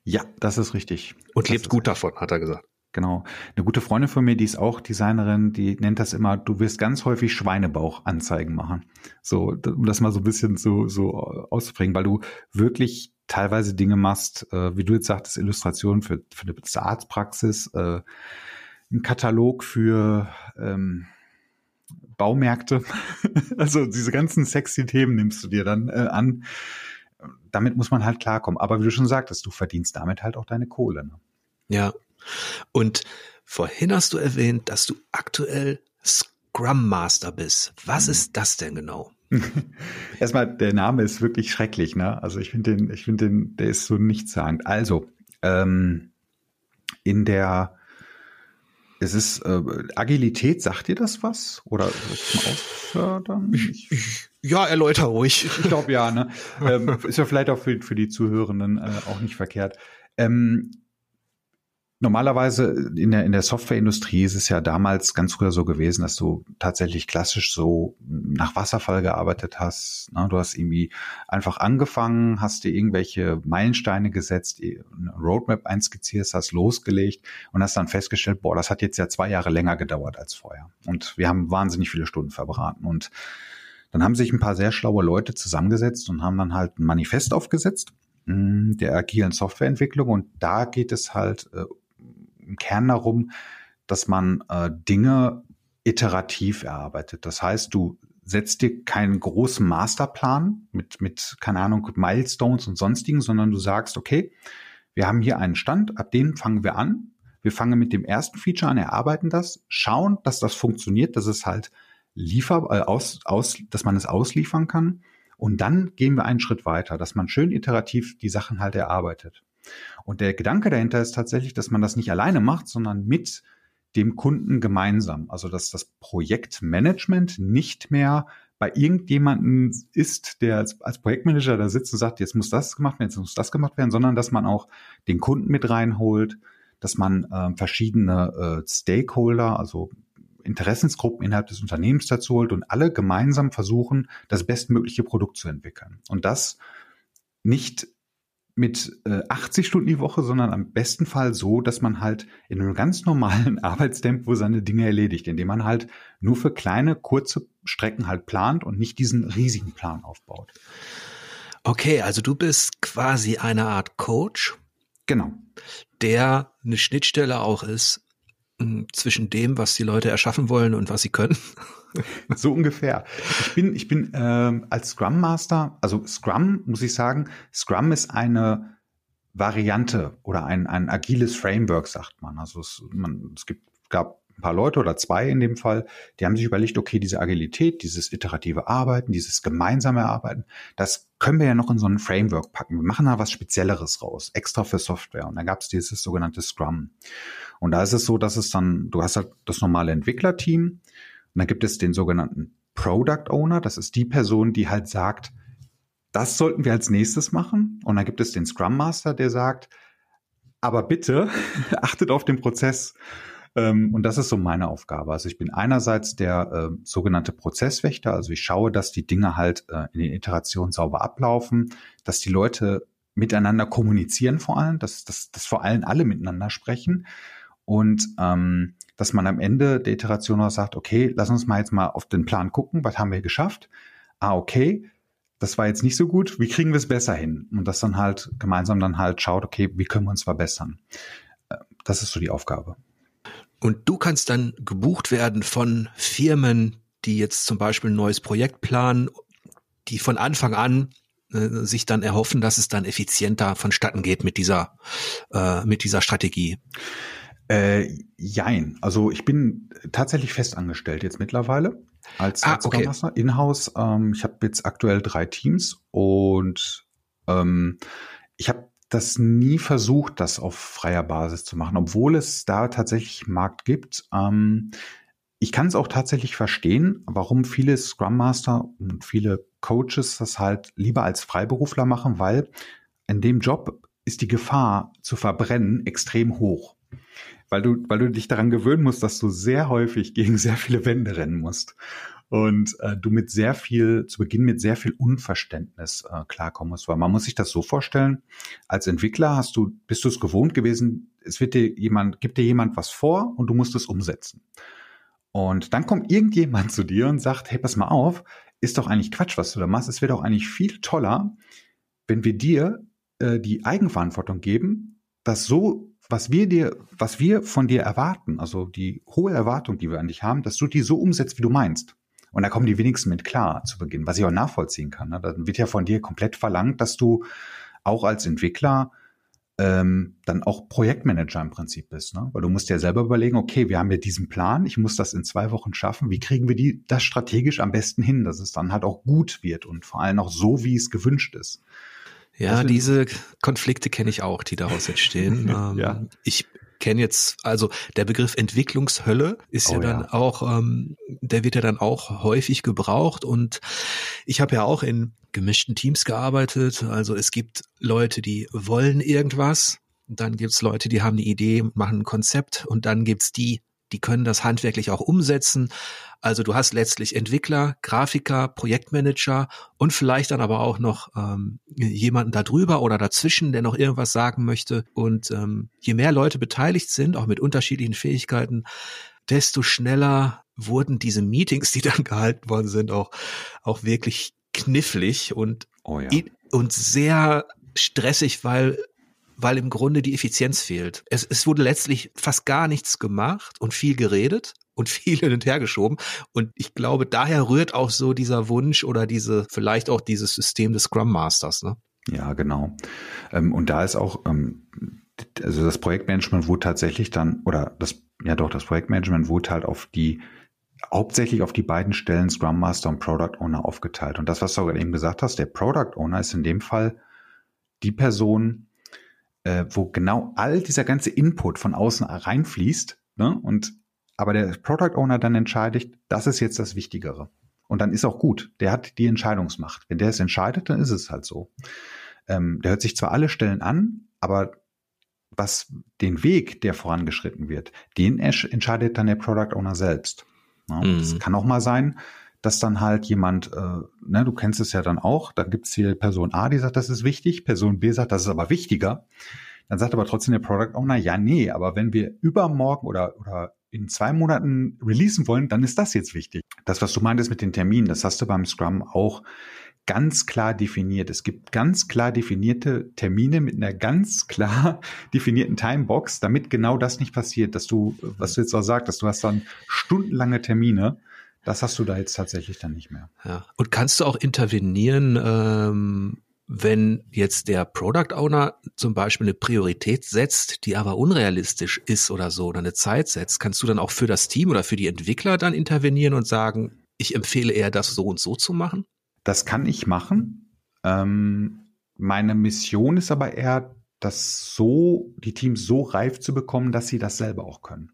Ja, das ist richtig. Und das lebt gut davon, hat er gesagt. Genau. Eine gute Freundin von mir, die ist auch Designerin, die nennt das immer, du wirst ganz häufig Schweinebauch-Anzeigen machen. So, um das mal so ein bisschen so, so auszubringen, weil du wirklich teilweise Dinge machst, äh, wie du jetzt sagtest, Illustrationen für, für eine Arztpraxis, äh, ein Katalog für ähm, Baumärkte. also diese ganzen sexy Themen nimmst du dir dann äh, an. Damit muss man halt klarkommen. Aber wie du schon sagtest, du verdienst damit halt auch deine Kohle. Ne? Ja, und vorhin hast du erwähnt, dass du aktuell Scrum Master bist. Was mhm. ist das denn genau? Erstmal, der Name ist wirklich schrecklich, ne? Also ich finde den, ich finde den, der ist so nichtssagend. Also, ähm, in der, es ist äh, Agilität, sagt dir das was? Oder Ausfördern? Ja, erläuter ruhig. Ich glaube ja, ne? ähm, ist ja vielleicht auch für, für die Zuhörenden äh, auch nicht verkehrt. Ähm, Normalerweise in der, in der Softwareindustrie ist es ja damals ganz früher so gewesen, dass du tatsächlich klassisch so nach Wasserfall gearbeitet hast. Ne? Du hast irgendwie einfach angefangen, hast dir irgendwelche Meilensteine gesetzt, eine Roadmap einskizierst, hast losgelegt und hast dann festgestellt, boah, das hat jetzt ja zwei Jahre länger gedauert als vorher. Und wir haben wahnsinnig viele Stunden verbraten. Und dann haben sich ein paar sehr schlaue Leute zusammengesetzt und haben dann halt ein Manifest aufgesetzt hm, der agilen Softwareentwicklung und da geht es halt äh, im Kern darum, dass man äh, Dinge iterativ erarbeitet. Das heißt, du setzt dir keinen großen Masterplan mit, mit, keine Ahnung, Milestones und sonstigen, sondern du sagst, okay, wir haben hier einen Stand, ab dem fangen wir an. Wir fangen mit dem ersten Feature an, erarbeiten das, schauen, dass das funktioniert, dass es halt liefer, äh, aus, aus, dass man es ausliefern kann. Und dann gehen wir einen Schritt weiter, dass man schön iterativ die Sachen halt erarbeitet. Und der Gedanke dahinter ist tatsächlich, dass man das nicht alleine macht, sondern mit dem Kunden gemeinsam. Also dass das Projektmanagement nicht mehr bei irgendjemanden ist, der als, als, Projektmanager da sitzt und sagt, jetzt muss das gemacht werden, jetzt muss das gemacht werden, sondern dass man auch den Kunden mit reinholt, dass man äh, verschiedene äh, Stakeholder, also Interessensgruppen innerhalb des Unternehmens dazu holt und alle gemeinsam versuchen, das bestmögliche Produkt zu entwickeln. Und das nicht mit äh, 80 Stunden die Woche, sondern am besten Fall so, dass man halt in einem ganz normalen Arbeitstempo seine Dinge erledigt, indem man halt nur für kleine, kurze Strecken halt plant und nicht diesen riesigen Plan aufbaut. Okay, also du bist quasi eine Art Coach. Genau. Der eine Schnittstelle auch ist zwischen dem, was die Leute erschaffen wollen und was sie können. So ungefähr. Ich bin, ich bin ähm, als Scrum Master, also Scrum muss ich sagen, Scrum ist eine Variante oder ein, ein agiles Framework, sagt man. Also es, man, es gibt, gab ein paar Leute oder zwei in dem Fall, die haben sich überlegt, okay, diese Agilität, dieses iterative Arbeiten, dieses gemeinsame Arbeiten, das können wir ja noch in so ein Framework packen. Wir machen da was Spezielleres raus, extra für Software. Und dann gab es dieses sogenannte Scrum. Und da ist es so, dass es dann, du hast halt das normale Entwicklerteam dann gibt es den sogenannten Product Owner. Das ist die Person, die halt sagt, das sollten wir als nächstes machen. Und dann gibt es den Scrum Master, der sagt, aber bitte achtet auf den Prozess. Ähm, und das ist so meine Aufgabe. Also ich bin einerseits der äh, sogenannte Prozesswächter. Also ich schaue, dass die Dinge halt äh, in den Iterationen sauber ablaufen, dass die Leute miteinander kommunizieren vor allem, dass, dass, dass vor allem alle miteinander sprechen und ähm, dass man am Ende der Iteration auch sagt, okay, lass uns mal jetzt mal auf den Plan gucken, was haben wir geschafft? Ah, okay, das war jetzt nicht so gut, wie kriegen wir es besser hin? Und das dann halt gemeinsam dann halt schaut, okay, wie können wir uns verbessern? Äh, das ist so die Aufgabe. Und du kannst dann gebucht werden von Firmen, die jetzt zum Beispiel ein neues Projekt planen, die von Anfang an äh, sich dann erhoffen, dass es dann effizienter vonstatten geht mit dieser, äh, mit dieser Strategie. Äh, jein. Also ich bin tatsächlich fest angestellt jetzt mittlerweile als, ah, okay. Master in-house. Ähm, ich habe jetzt aktuell drei Teams und ähm, ich habe das nie versucht, das auf freier Basis zu machen, obwohl es da tatsächlich Markt gibt. Ähm, ich kann es auch tatsächlich verstehen, warum viele Scrum Master und viele Coaches das halt lieber als Freiberufler machen, weil in dem Job ist die Gefahr zu verbrennen extrem hoch weil du, weil du dich daran gewöhnen musst, dass du sehr häufig gegen sehr viele Wände rennen musst und äh, du mit sehr viel, zu Beginn mit sehr viel Unverständnis äh, klarkommen musst. Weil man muss sich das so vorstellen, als Entwickler hast du, bist du es gewohnt gewesen, es wird dir jemand, gibt dir jemand was vor und du musst es umsetzen. Und dann kommt irgendjemand zu dir und sagt, hey, pass mal auf, ist doch eigentlich Quatsch, was du da machst. Es wäre doch eigentlich viel toller, wenn wir dir äh, die Eigenverantwortung geben, das so was wir dir, was wir von dir erwarten, also die hohe Erwartung, die wir an dich haben, dass du die so umsetzt, wie du meinst. Und da kommen die wenigsten mit klar zu Beginn, was ich auch nachvollziehen kann. Ne? Dann wird ja von dir komplett verlangt, dass du auch als Entwickler ähm, dann auch Projektmanager im Prinzip bist. Ne? Weil du musst dir selber überlegen, okay, wir haben ja diesen Plan, ich muss das in zwei Wochen schaffen. Wie kriegen wir die, das strategisch am besten hin, dass es dann halt auch gut wird und vor allem auch so, wie es gewünscht ist. Ja, diese Konflikte kenne ich auch, die daraus entstehen. ähm, ja. Ich kenne jetzt, also der Begriff Entwicklungshölle ist oh, ja dann ja. auch, ähm, der wird ja dann auch häufig gebraucht und ich habe ja auch in gemischten Teams gearbeitet. Also es gibt Leute, die wollen irgendwas, dann gibt's Leute, die haben eine Idee, machen ein Konzept und dann gibt's die, die können das handwerklich auch umsetzen. Also du hast letztlich Entwickler, Grafiker, Projektmanager und vielleicht dann aber auch noch ähm, jemanden da drüber oder dazwischen, der noch irgendwas sagen möchte. Und ähm, je mehr Leute beteiligt sind, auch mit unterschiedlichen Fähigkeiten, desto schneller wurden diese Meetings, die dann gehalten worden sind, auch, auch wirklich knifflig und, oh ja. und sehr stressig, weil weil im Grunde die Effizienz fehlt. Es, es wurde letztlich fast gar nichts gemacht und viel geredet und viel hin und her geschoben. Und ich glaube, daher rührt auch so dieser Wunsch oder diese, vielleicht auch dieses System des Scrum Masters. Ne? Ja, genau. Ähm, und da ist auch, ähm, also das Projektmanagement wurde tatsächlich dann, oder das, ja doch, das Projektmanagement wurde halt auf die hauptsächlich auf die beiden Stellen Scrum Master und Product Owner aufgeteilt. Und das, was du gerade eben gesagt hast, der Product Owner ist in dem Fall die Person, äh, wo genau all dieser ganze Input von außen reinfließt. Ne? Und aber der Product Owner dann entscheidet, das ist jetzt das Wichtigere. Und dann ist auch gut. Der hat die Entscheidungsmacht. Wenn der es entscheidet, dann ist es halt so. Ähm, der hört sich zwar alle Stellen an, aber was den Weg, der vorangeschritten wird, den entscheidet dann der Product Owner selbst. Ja, mhm. Das kann auch mal sein, dass dann halt jemand, äh, ne, du kennst es ja dann auch, da gibt's hier Person A, die sagt, das ist wichtig, Person B sagt, das ist aber wichtiger. Dann sagt aber trotzdem der Product Owner, ja, nee, aber wenn wir übermorgen oder, oder in zwei Monaten releasen wollen, dann ist das jetzt wichtig. Das, was du meintest mit den Terminen, das hast du beim Scrum auch ganz klar definiert. Es gibt ganz klar definierte Termine mit einer ganz klar definierten Timebox, damit genau das nicht passiert, dass du, was du jetzt auch sagst, dass du hast dann stundenlange Termine. Das hast du da jetzt tatsächlich dann nicht mehr. Ja. Und kannst du auch intervenieren, ähm, wenn jetzt der Product Owner zum Beispiel eine Priorität setzt, die aber unrealistisch ist oder so, oder eine Zeit setzt, kannst du dann auch für das Team oder für die Entwickler dann intervenieren und sagen, ich empfehle eher, das so und so zu machen? Das kann ich machen. Ähm, meine Mission ist aber eher, das so, die Teams so reif zu bekommen, dass sie das selber auch können.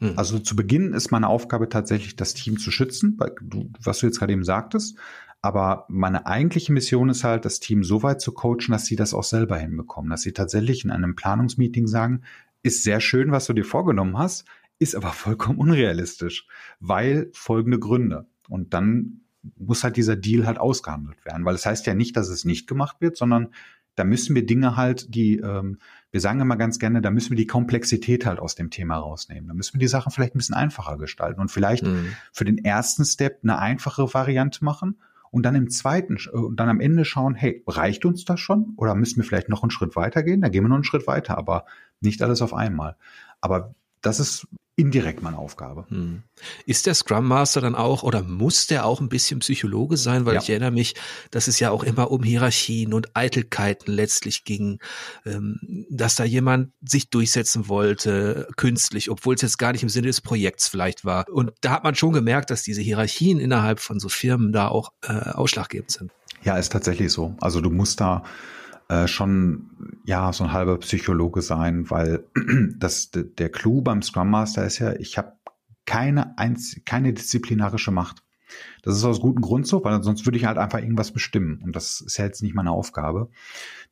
Hm. Also zu Beginn ist meine Aufgabe tatsächlich, das Team zu schützen, weil du, was du jetzt gerade eben sagtest. Aber meine eigentliche Mission ist halt, das Team so weit zu coachen, dass sie das auch selber hinbekommen, dass sie tatsächlich in einem Planungsmeeting sagen, ist sehr schön, was du dir vorgenommen hast, ist aber vollkommen unrealistisch, weil folgende Gründe. Und dann muss halt dieser Deal halt ausgehandelt werden, weil es das heißt ja nicht, dass es nicht gemacht wird, sondern da müssen wir Dinge halt, die, ähm, wir sagen immer ganz gerne, da müssen wir die Komplexität halt aus dem Thema rausnehmen. Da müssen wir die Sachen vielleicht ein bisschen einfacher gestalten und vielleicht mhm. für den ersten Step eine einfache Variante machen und dann im zweiten äh, und dann am Ende schauen, hey, reicht uns das schon oder müssen wir vielleicht noch einen Schritt weiter gehen? Da gehen wir noch einen Schritt weiter, aber nicht alles auf einmal. Aber das ist indirekt meine Aufgabe. Hm. Ist der Scrum Master dann auch oder muss der auch ein bisschen Psychologe sein? Weil ja. ich erinnere mich, dass es ja auch immer um Hierarchien und Eitelkeiten letztlich ging, ähm, dass da jemand sich durchsetzen wollte, künstlich, obwohl es jetzt gar nicht im Sinne des Projekts vielleicht war. Und da hat man schon gemerkt, dass diese Hierarchien innerhalb von so Firmen da auch äh, ausschlaggebend sind. Ja, ist tatsächlich so. Also du musst da äh, schon ja so ein halber Psychologe sein, weil das der Clou beim Scrum Master ist ja, ich habe keine einz keine disziplinarische Macht. Das ist aus gutem Grund so, weil sonst würde ich halt einfach irgendwas bestimmen. Und das ist ja jetzt nicht meine Aufgabe.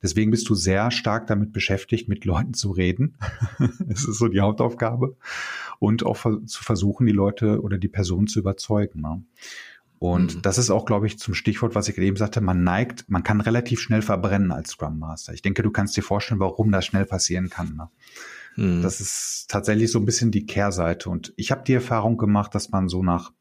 Deswegen bist du sehr stark damit beschäftigt, mit Leuten zu reden. das ist so die Hauptaufgabe. Und auch zu versuchen, die Leute oder die Person zu überzeugen. Ne? Und mhm. das ist auch, glaube ich, zum Stichwort, was ich eben sagte, man neigt, man kann relativ schnell verbrennen als Scrum Master. Ich denke, du kannst dir vorstellen, warum das schnell passieren kann. Ne? Mhm. Das ist tatsächlich so ein bisschen die Kehrseite. Und ich habe die Erfahrung gemacht, dass man so nach,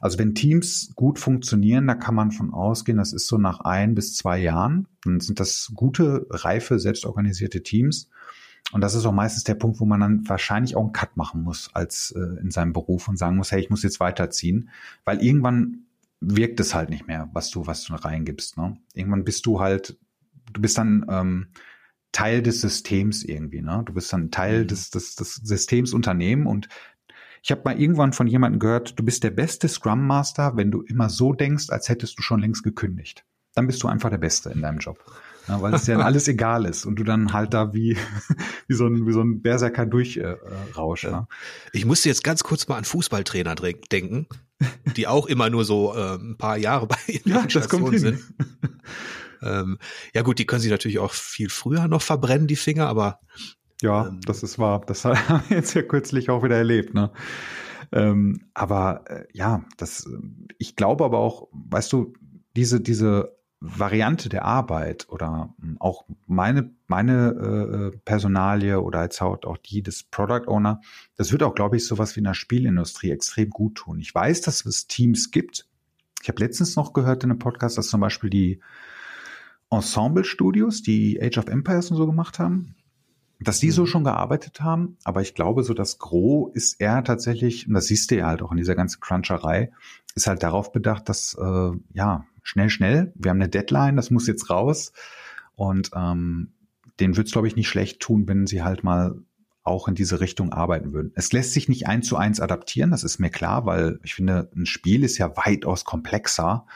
also wenn Teams gut funktionieren, da kann man von ausgehen, das ist so nach ein bis zwei Jahren, dann sind das gute, reife, selbstorganisierte Teams. Und das ist auch meistens der Punkt, wo man dann wahrscheinlich auch einen Cut machen muss als äh, in seinem Beruf und sagen muss, hey, ich muss jetzt weiterziehen, weil irgendwann wirkt es halt nicht mehr, was du was du reingibst. Ne? Irgendwann bist du halt, du bist dann ähm, Teil des Systems irgendwie. Ne? Du bist dann Teil mhm. des, des, des Systems Unternehmen und ich habe mal irgendwann von jemandem gehört, du bist der beste Scrum Master, wenn du immer so denkst, als hättest du schon längst gekündigt. Dann bist du einfach der Beste in deinem Job ja, weil es ja alles egal ist und du dann halt da wie, wie, so, ein, wie so ein Berserker durchrausch. Äh, ja. Ich musste jetzt ganz kurz mal an Fußballtrainer denken, die auch immer nur so äh, ein paar Jahre bei ja, das kommt sind. ähm, ja gut, die können sich natürlich auch viel früher noch verbrennen, die Finger, aber ja, ähm, das ist wahr. Das haben wir jetzt ja kürzlich auch wieder erlebt, ne? Ähm, aber äh, ja, das, ich glaube aber auch, weißt du, diese, diese Variante der Arbeit oder hm, auch meine, meine äh, Personalie oder als auch die des Product Owner, das wird auch, glaube ich, sowas wie in der Spielindustrie extrem gut tun. Ich weiß, dass es Teams gibt. Ich habe letztens noch gehört in einem Podcast, dass zum Beispiel die Ensemble-Studios, die Age of Empires und so gemacht haben, dass die so mhm. schon gearbeitet haben, aber ich glaube, so das Gros ist eher tatsächlich, und das siehst du ja halt auch in dieser ganzen Cruncherei, ist halt darauf bedacht, dass äh, ja schnell, schnell. Wir haben eine Deadline, das muss jetzt raus. Und ähm, den wird es, glaube ich, nicht schlecht tun, wenn sie halt mal auch in diese Richtung arbeiten würden. Es lässt sich nicht eins zu eins adaptieren, das ist mir klar, weil ich finde, ein Spiel ist ja weitaus komplexer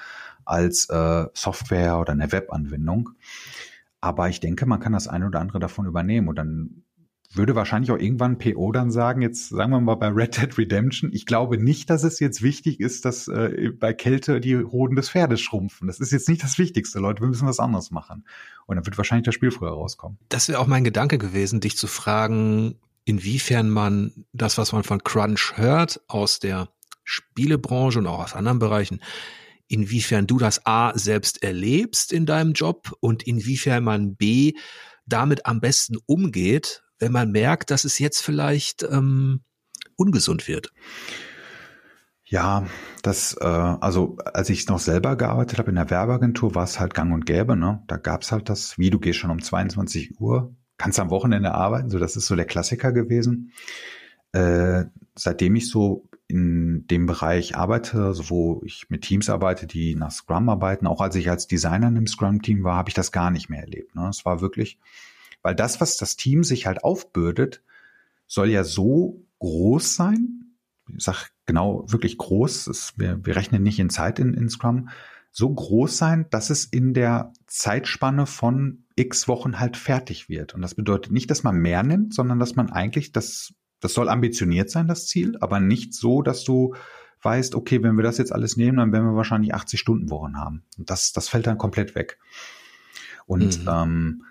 als äh, Software oder eine Webanwendung. Aber ich denke, man kann das eine oder andere davon übernehmen und dann würde wahrscheinlich auch irgendwann PO dann sagen, jetzt sagen wir mal bei Red Dead Redemption, ich glaube nicht, dass es jetzt wichtig ist, dass äh, bei Kälte die Hoden des Pferdes schrumpfen. Das ist jetzt nicht das Wichtigste, Leute. Wir müssen was anderes machen. Und dann wird wahrscheinlich das Spiel früher rauskommen. Das wäre auch mein Gedanke gewesen, dich zu fragen, inwiefern man das, was man von Crunch hört, aus der Spielebranche und auch aus anderen Bereichen, inwiefern du das A selbst erlebst in deinem Job und inwiefern man B damit am besten umgeht, wenn man merkt, dass es jetzt vielleicht ähm, ungesund wird? Ja, das, äh, also als ich noch selber gearbeitet habe in der Werbeagentur, war es halt gang und gäbe, ne? Da gab's halt das, wie du gehst schon um 22 Uhr, kannst am Wochenende arbeiten, so das ist so der Klassiker gewesen. Äh, seitdem ich so in dem Bereich arbeite, also wo ich mit Teams arbeite, die nach Scrum arbeiten, auch als ich als Designer in einem Scrum-Team war, habe ich das gar nicht mehr erlebt. Ne? Es war wirklich, weil das, was das Team sich halt aufbürdet, soll ja so groß sein, ich sag genau wirklich groß, ist, wir, wir rechnen nicht in Zeit in, in Scrum, so groß sein, dass es in der Zeitspanne von x Wochen halt fertig wird. Und das bedeutet nicht, dass man mehr nimmt, sondern dass man eigentlich das, das soll ambitioniert sein, das Ziel, aber nicht so, dass du weißt, okay, wenn wir das jetzt alles nehmen, dann werden wir wahrscheinlich 80 Stunden Wochen haben. Und das, das fällt dann komplett weg. Und mhm. ähm,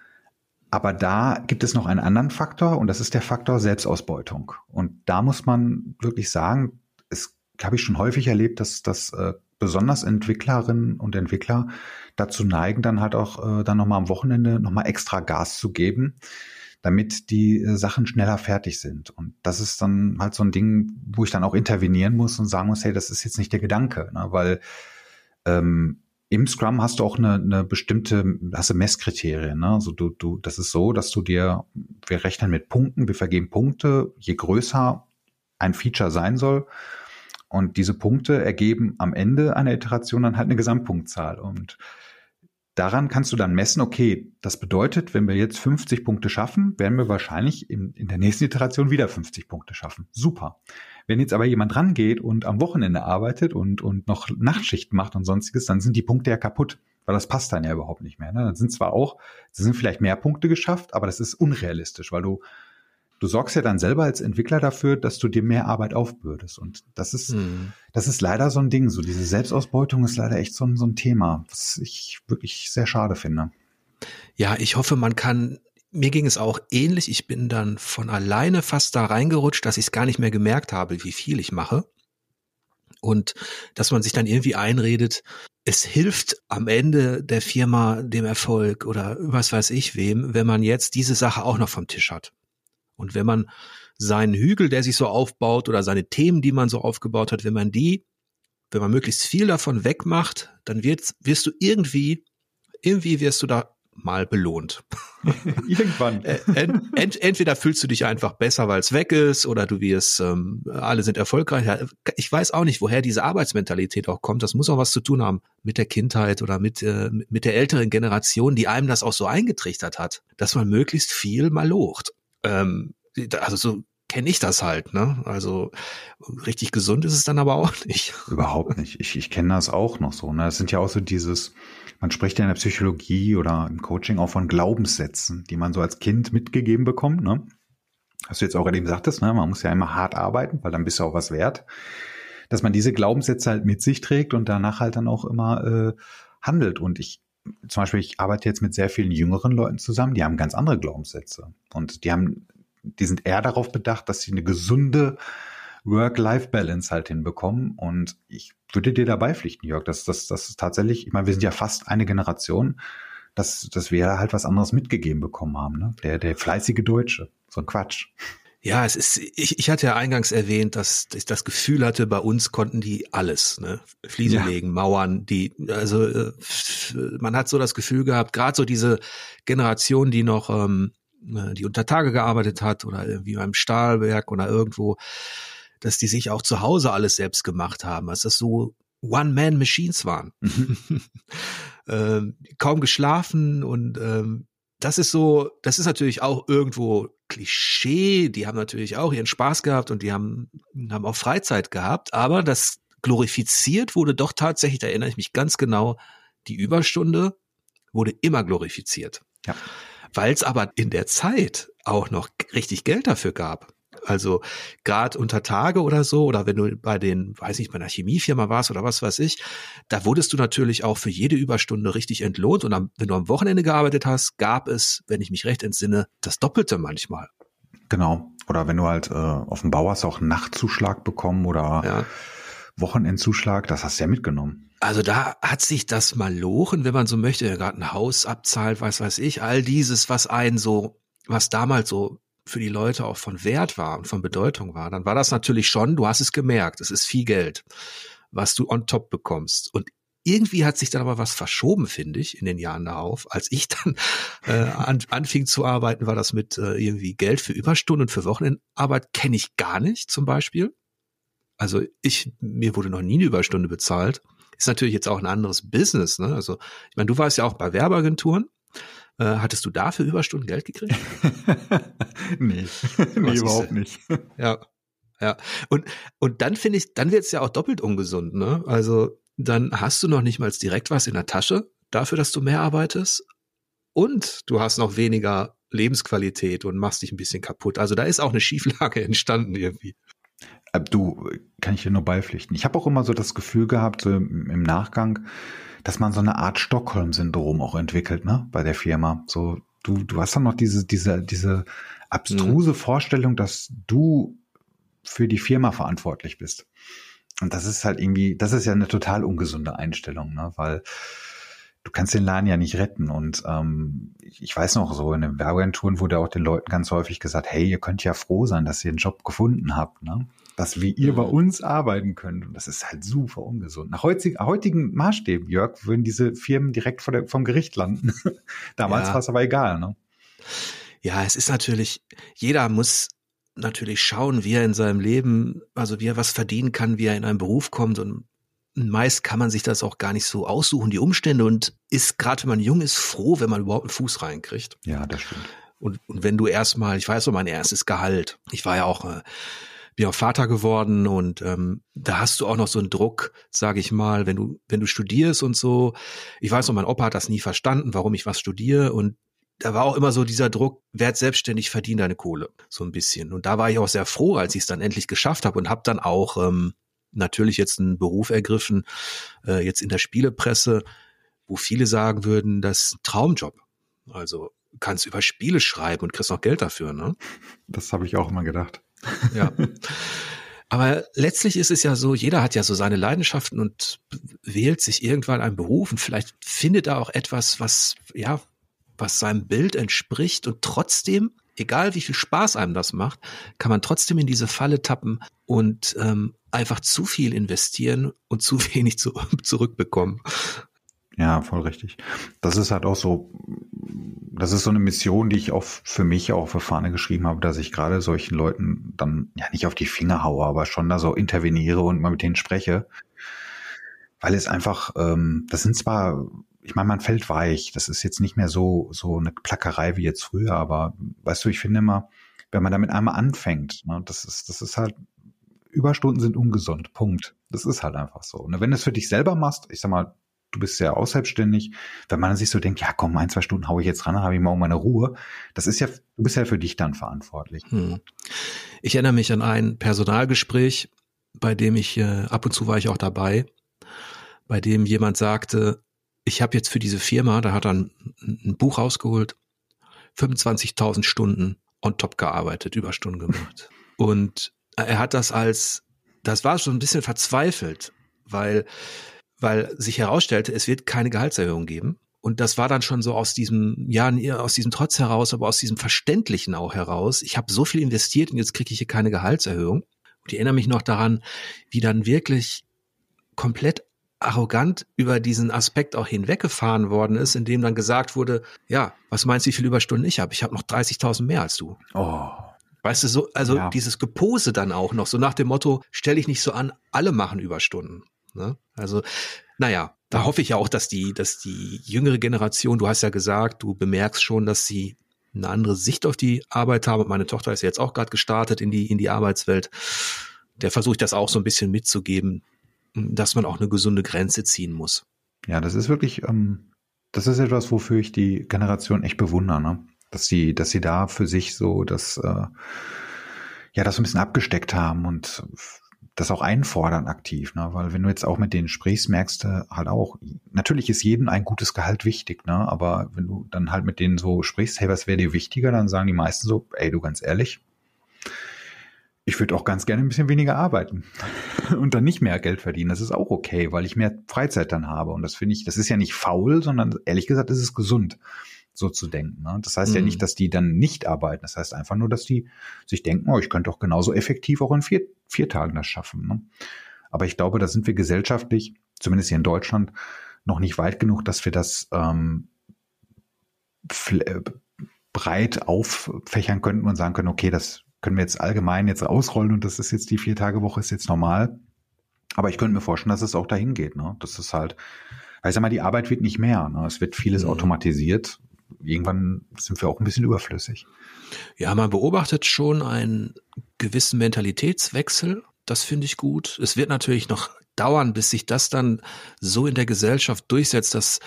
aber da gibt es noch einen anderen Faktor und das ist der Faktor Selbstausbeutung. Und da muss man wirklich sagen, es habe ich schon häufig erlebt, dass, dass äh, besonders Entwicklerinnen und Entwickler dazu neigen, dann halt auch äh, dann nochmal am Wochenende nochmal extra Gas zu geben, damit die äh, Sachen schneller fertig sind. Und das ist dann halt so ein Ding, wo ich dann auch intervenieren muss und sagen muss, hey, das ist jetzt nicht der Gedanke, ne? weil ähm, im Scrum hast du auch eine, eine bestimmte, hast du Messkriterien. Ne? Also du, du, das ist so, dass du dir, wir rechnen mit Punkten, wir vergeben Punkte, je größer ein Feature sein soll. Und diese Punkte ergeben am Ende einer Iteration dann halt eine Gesamtpunktzahl. Und daran kannst du dann messen, okay, das bedeutet, wenn wir jetzt 50 Punkte schaffen, werden wir wahrscheinlich in, in der nächsten Iteration wieder 50 Punkte schaffen. Super. Wenn jetzt aber jemand rangeht und am Wochenende arbeitet und, und noch Nachtschicht macht und sonstiges, dann sind die Punkte ja kaputt, weil das passt dann ja überhaupt nicht mehr. Ne? Dann sind zwar auch, es sind vielleicht mehr Punkte geschafft, aber das ist unrealistisch, weil du du sorgst ja dann selber als Entwickler dafür, dass du dir mehr Arbeit aufbürdest. Und das ist, mhm. das ist leider so ein Ding. So diese Selbstausbeutung ist leider echt so ein, so ein Thema, was ich wirklich sehr schade finde. Ja, ich hoffe, man kann mir ging es auch ähnlich. Ich bin dann von alleine fast da reingerutscht, dass ich es gar nicht mehr gemerkt habe, wie viel ich mache. Und dass man sich dann irgendwie einredet, es hilft am Ende der Firma dem Erfolg oder was weiß ich wem, wenn man jetzt diese Sache auch noch vom Tisch hat. Und wenn man seinen Hügel, der sich so aufbaut oder seine Themen, die man so aufgebaut hat, wenn man die, wenn man möglichst viel davon wegmacht, dann wird, wirst du irgendwie, irgendwie wirst du da mal belohnt. Irgendwann. Äh, ent, entweder fühlst du dich einfach besser, weil es weg ist, oder du wirst, ähm, alle sind erfolgreich. Ich weiß auch nicht, woher diese Arbeitsmentalität auch kommt. Das muss auch was zu tun haben mit der Kindheit oder mit, äh, mit der älteren Generation, die einem das auch so eingetrichtert hat, dass man möglichst viel mal locht. Ähm, also so kenne ich das halt, ne? Also richtig gesund ist es dann aber auch nicht. Überhaupt nicht. Ich, ich kenne das auch noch so. Ne? Es sind ja auch so dieses, man spricht ja in der Psychologie oder im Coaching auch von Glaubenssätzen, die man so als Kind mitgegeben bekommt. Ne? Was du jetzt auch eben sagtest, ne? man muss ja immer hart arbeiten, weil dann bist du auch was wert. Dass man diese Glaubenssätze halt mit sich trägt und danach halt dann auch immer äh, handelt. Und ich, zum Beispiel, ich arbeite jetzt mit sehr vielen jüngeren Leuten zusammen, die haben ganz andere Glaubenssätze. Und die haben, die sind eher darauf bedacht, dass sie eine gesunde Work-Life-Balance halt hinbekommen. Und ich würde dir dabei pflichten, Jörg, dass das, das tatsächlich, ich meine, wir sind ja fast eine Generation, dass, dass wir halt was anderes mitgegeben bekommen haben. Ne? Der, der fleißige Deutsche. So ein Quatsch. Ja, es ist, ich, ich hatte ja eingangs erwähnt, dass ich das Gefühl hatte, bei uns konnten die alles, ne? Fliese ja. legen, Mauern, die, also äh, man hat so das Gefühl gehabt, gerade so diese Generation, die noch, ähm, äh, die unter Tage gearbeitet hat oder irgendwie beim Stahlwerk oder irgendwo, dass die sich auch zu Hause alles selbst gemacht haben, dass das so One-Man-Machines waren. ähm, kaum geschlafen und ähm, das ist so, das ist natürlich auch irgendwo Klischee. Die haben natürlich auch ihren Spaß gehabt und die haben, haben auch Freizeit gehabt, aber das glorifiziert wurde doch tatsächlich, da erinnere ich mich ganz genau, die Überstunde wurde immer glorifiziert. Ja. Weil es aber in der Zeit auch noch richtig Geld dafür gab. Also gerade unter Tage oder so, oder wenn du bei den, weiß ich, bei einer Chemiefirma warst oder was weiß ich, da wurdest du natürlich auch für jede Überstunde richtig entlohnt. Und am, wenn du am Wochenende gearbeitet hast, gab es, wenn ich mich recht entsinne, das Doppelte manchmal. Genau. Oder wenn du halt äh, auf dem Bau hast, auch Nachtzuschlag bekommen oder ja. Wochenendzuschlag, das hast du ja mitgenommen. Also da hat sich das mal lochen, wenn man so möchte, gerade ein Haus abzahlt, was weiß ich, all dieses, was einen so, was damals so für die Leute auch von Wert war und von Bedeutung war, dann war das natürlich schon, du hast es gemerkt, es ist viel Geld, was du on top bekommst. Und irgendwie hat sich dann aber was verschoben, finde ich, in den Jahren darauf. Als ich dann äh, an, anfing zu arbeiten, war das mit äh, irgendwie Geld für Überstunden und für Wochenendarbeit kenne ich gar nicht zum Beispiel. Also ich, mir wurde noch nie eine Überstunde bezahlt. Ist natürlich jetzt auch ein anderes Business. Ne? Also ich meine, du warst ja auch bei Werbeagenturen. Äh, hattest du dafür Überstunden Geld gekriegt? nee, nee überhaupt nicht. Ja, ja. Und, und dann finde ich, dann wird es ja auch doppelt ungesund, ne? Also dann hast du noch nicht mal direkt was in der Tasche dafür, dass du mehr arbeitest und du hast noch weniger Lebensqualität und machst dich ein bisschen kaputt. Also da ist auch eine Schieflage entstanden irgendwie. Äh, du, kann ich dir nur beipflichten. Ich habe auch immer so das Gefühl gehabt, so im Nachgang, dass man so eine Art Stockholm-Syndrom auch entwickelt, ne, bei der Firma. So, du, du hast dann noch diese, diese, diese abstruse mhm. Vorstellung, dass du für die Firma verantwortlich bist. Und das ist halt irgendwie, das ist ja eine total ungesunde Einstellung, ne? weil du kannst den Laden ja nicht retten. Und ähm, ich weiß noch so, in den Werbeagenturen wurde auch den Leuten ganz häufig gesagt, hey, ihr könnt ja froh sein, dass ihr einen Job gefunden habt, ne? Dass wie ihr bei mhm. uns arbeiten könnt. Und das ist halt super ungesund. Nach heutig, heutigen Maßstäben, Jörg, würden diese Firmen direkt vor der, vom Gericht landen. Damals ja. war es aber egal, ne? Ja, es ist natürlich, jeder muss natürlich schauen, wie er in seinem Leben, also wie er was verdienen kann, wie er in einen Beruf kommt und meist kann man sich das auch gar nicht so aussuchen, die Umstände und ist gerade wenn man jung ist, froh, wenn man überhaupt einen Fuß reinkriegt. Ja, das stimmt. Und, und wenn du erstmal, ich weiß so mein erstes Gehalt, ich war ja auch äh, bin auch Vater geworden und ähm, da hast du auch noch so einen Druck, sage ich mal, wenn du wenn du studierst und so. Ich weiß noch, mein Opa hat das nie verstanden, warum ich was studiere und da war auch immer so dieser Druck, werd selbstständig, verdien deine Kohle, so ein bisschen. Und da war ich auch sehr froh, als ich es dann endlich geschafft habe und habe dann auch ähm, natürlich jetzt einen Beruf ergriffen, äh, jetzt in der Spielepresse, wo viele sagen würden, das ist ein Traumjob. Also kannst über Spiele schreiben und kriegst noch Geld dafür, ne? Das habe ich auch immer gedacht. Ja. Aber letztlich ist es ja so, jeder hat ja so seine Leidenschaften und wählt sich irgendwann einen Beruf und vielleicht findet er auch etwas, was, ja, was seinem Bild entspricht und trotzdem, egal wie viel Spaß einem das macht, kann man trotzdem in diese Falle tappen und ähm, einfach zu viel investieren und zu wenig zu, zurückbekommen. Ja, voll richtig. Das ist halt auch so, das ist so eine Mission, die ich auch für mich auch für Fahne geschrieben habe, dass ich gerade solchen Leuten dann ja nicht auf die Finger haue, aber schon da so interveniere und mal mit denen spreche. Weil es einfach, ähm, das sind zwar ich meine, man fällt weich. Das ist jetzt nicht mehr so, so eine Plackerei wie jetzt früher, aber weißt du, ich finde immer, wenn man damit einmal anfängt, ne, das ist, das ist halt, Überstunden sind ungesund. Punkt. Das ist halt einfach so. Und wenn du es für dich selber machst, ich sag mal, du bist ja auch selbstständig, wenn man sich so denkt, ja komm, ein, zwei Stunden haue ich jetzt ran, dann habe ich morgen meine Ruhe. Das ist ja, du bist ja für dich dann verantwortlich. Hm. Ich erinnere mich an ein Personalgespräch, bei dem ich, äh, ab und zu war ich auch dabei, bei dem jemand sagte, ich habe jetzt für diese Firma, da hat er ein, ein Buch rausgeholt, 25.000 Stunden on top gearbeitet, Überstunden gemacht. Und er hat das als, das war schon ein bisschen verzweifelt, weil, weil sich herausstellte, es wird keine Gehaltserhöhung geben. Und das war dann schon so aus diesem, ja, aus diesem Trotz heraus, aber aus diesem Verständlichen auch heraus. Ich habe so viel investiert und jetzt kriege ich hier keine Gehaltserhöhung. Und ich erinnere mich noch daran, wie dann wirklich komplett arrogant über diesen Aspekt auch hinweggefahren worden ist, indem dann gesagt wurde, ja, was meinst du, wie viele Überstunden ich habe? Ich habe noch 30.000 mehr als du. Oh. Weißt du, so, also ja. dieses Gepose dann auch noch, so nach dem Motto, stell dich nicht so an, alle machen Überstunden. Ne? Also, naja, da hoffe ich ja auch, dass die, dass die jüngere Generation, du hast ja gesagt, du bemerkst schon, dass sie eine andere Sicht auf die Arbeit haben. Meine Tochter ist jetzt auch gerade gestartet in die, in die Arbeitswelt. Der versuche ich das auch so ein bisschen mitzugeben, dass man auch eine gesunde Grenze ziehen muss. Ja, das ist wirklich, ähm, das ist etwas, wofür ich die Generation echt bewundere, ne? Dass sie, dass sie da für sich so das, äh, ja, das so ein bisschen abgesteckt haben und das auch einfordern aktiv, ne? Weil wenn du jetzt auch mit denen sprichst, merkst du halt auch, natürlich ist jedem ein gutes Gehalt wichtig, ne? Aber wenn du dann halt mit denen so sprichst, hey, was wäre dir wichtiger, dann sagen die meisten so, ey, du ganz ehrlich, ich würde auch ganz gerne ein bisschen weniger arbeiten und dann nicht mehr Geld verdienen. Das ist auch okay, weil ich mehr Freizeit dann habe. Und das finde ich, das ist ja nicht faul, sondern ehrlich gesagt ist es gesund. So zu denken. Ne? Das heißt mhm. ja nicht, dass die dann nicht arbeiten. Das heißt einfach nur, dass die sich denken, oh, ich könnte doch genauso effektiv auch in vier, vier Tagen das schaffen. Ne? Aber ich glaube, da sind wir gesellschaftlich, zumindest hier in Deutschland, noch nicht weit genug, dass wir das ähm, äh, breit auffächern könnten und sagen können, okay, das können wir jetzt allgemein jetzt ausrollen und das ist jetzt die vier Tage Woche ist jetzt normal. Aber ich könnte mir vorstellen, dass es auch dahin geht. Ne? Das ist halt, weil ich sag mal, die Arbeit wird nicht mehr. Ne? Es wird vieles mhm. automatisiert. Irgendwann sind wir auch ein bisschen überflüssig. Ja, man beobachtet schon einen gewissen Mentalitätswechsel. Das finde ich gut. Es wird natürlich noch dauern, bis sich das dann so in der Gesellschaft durchsetzt, dass,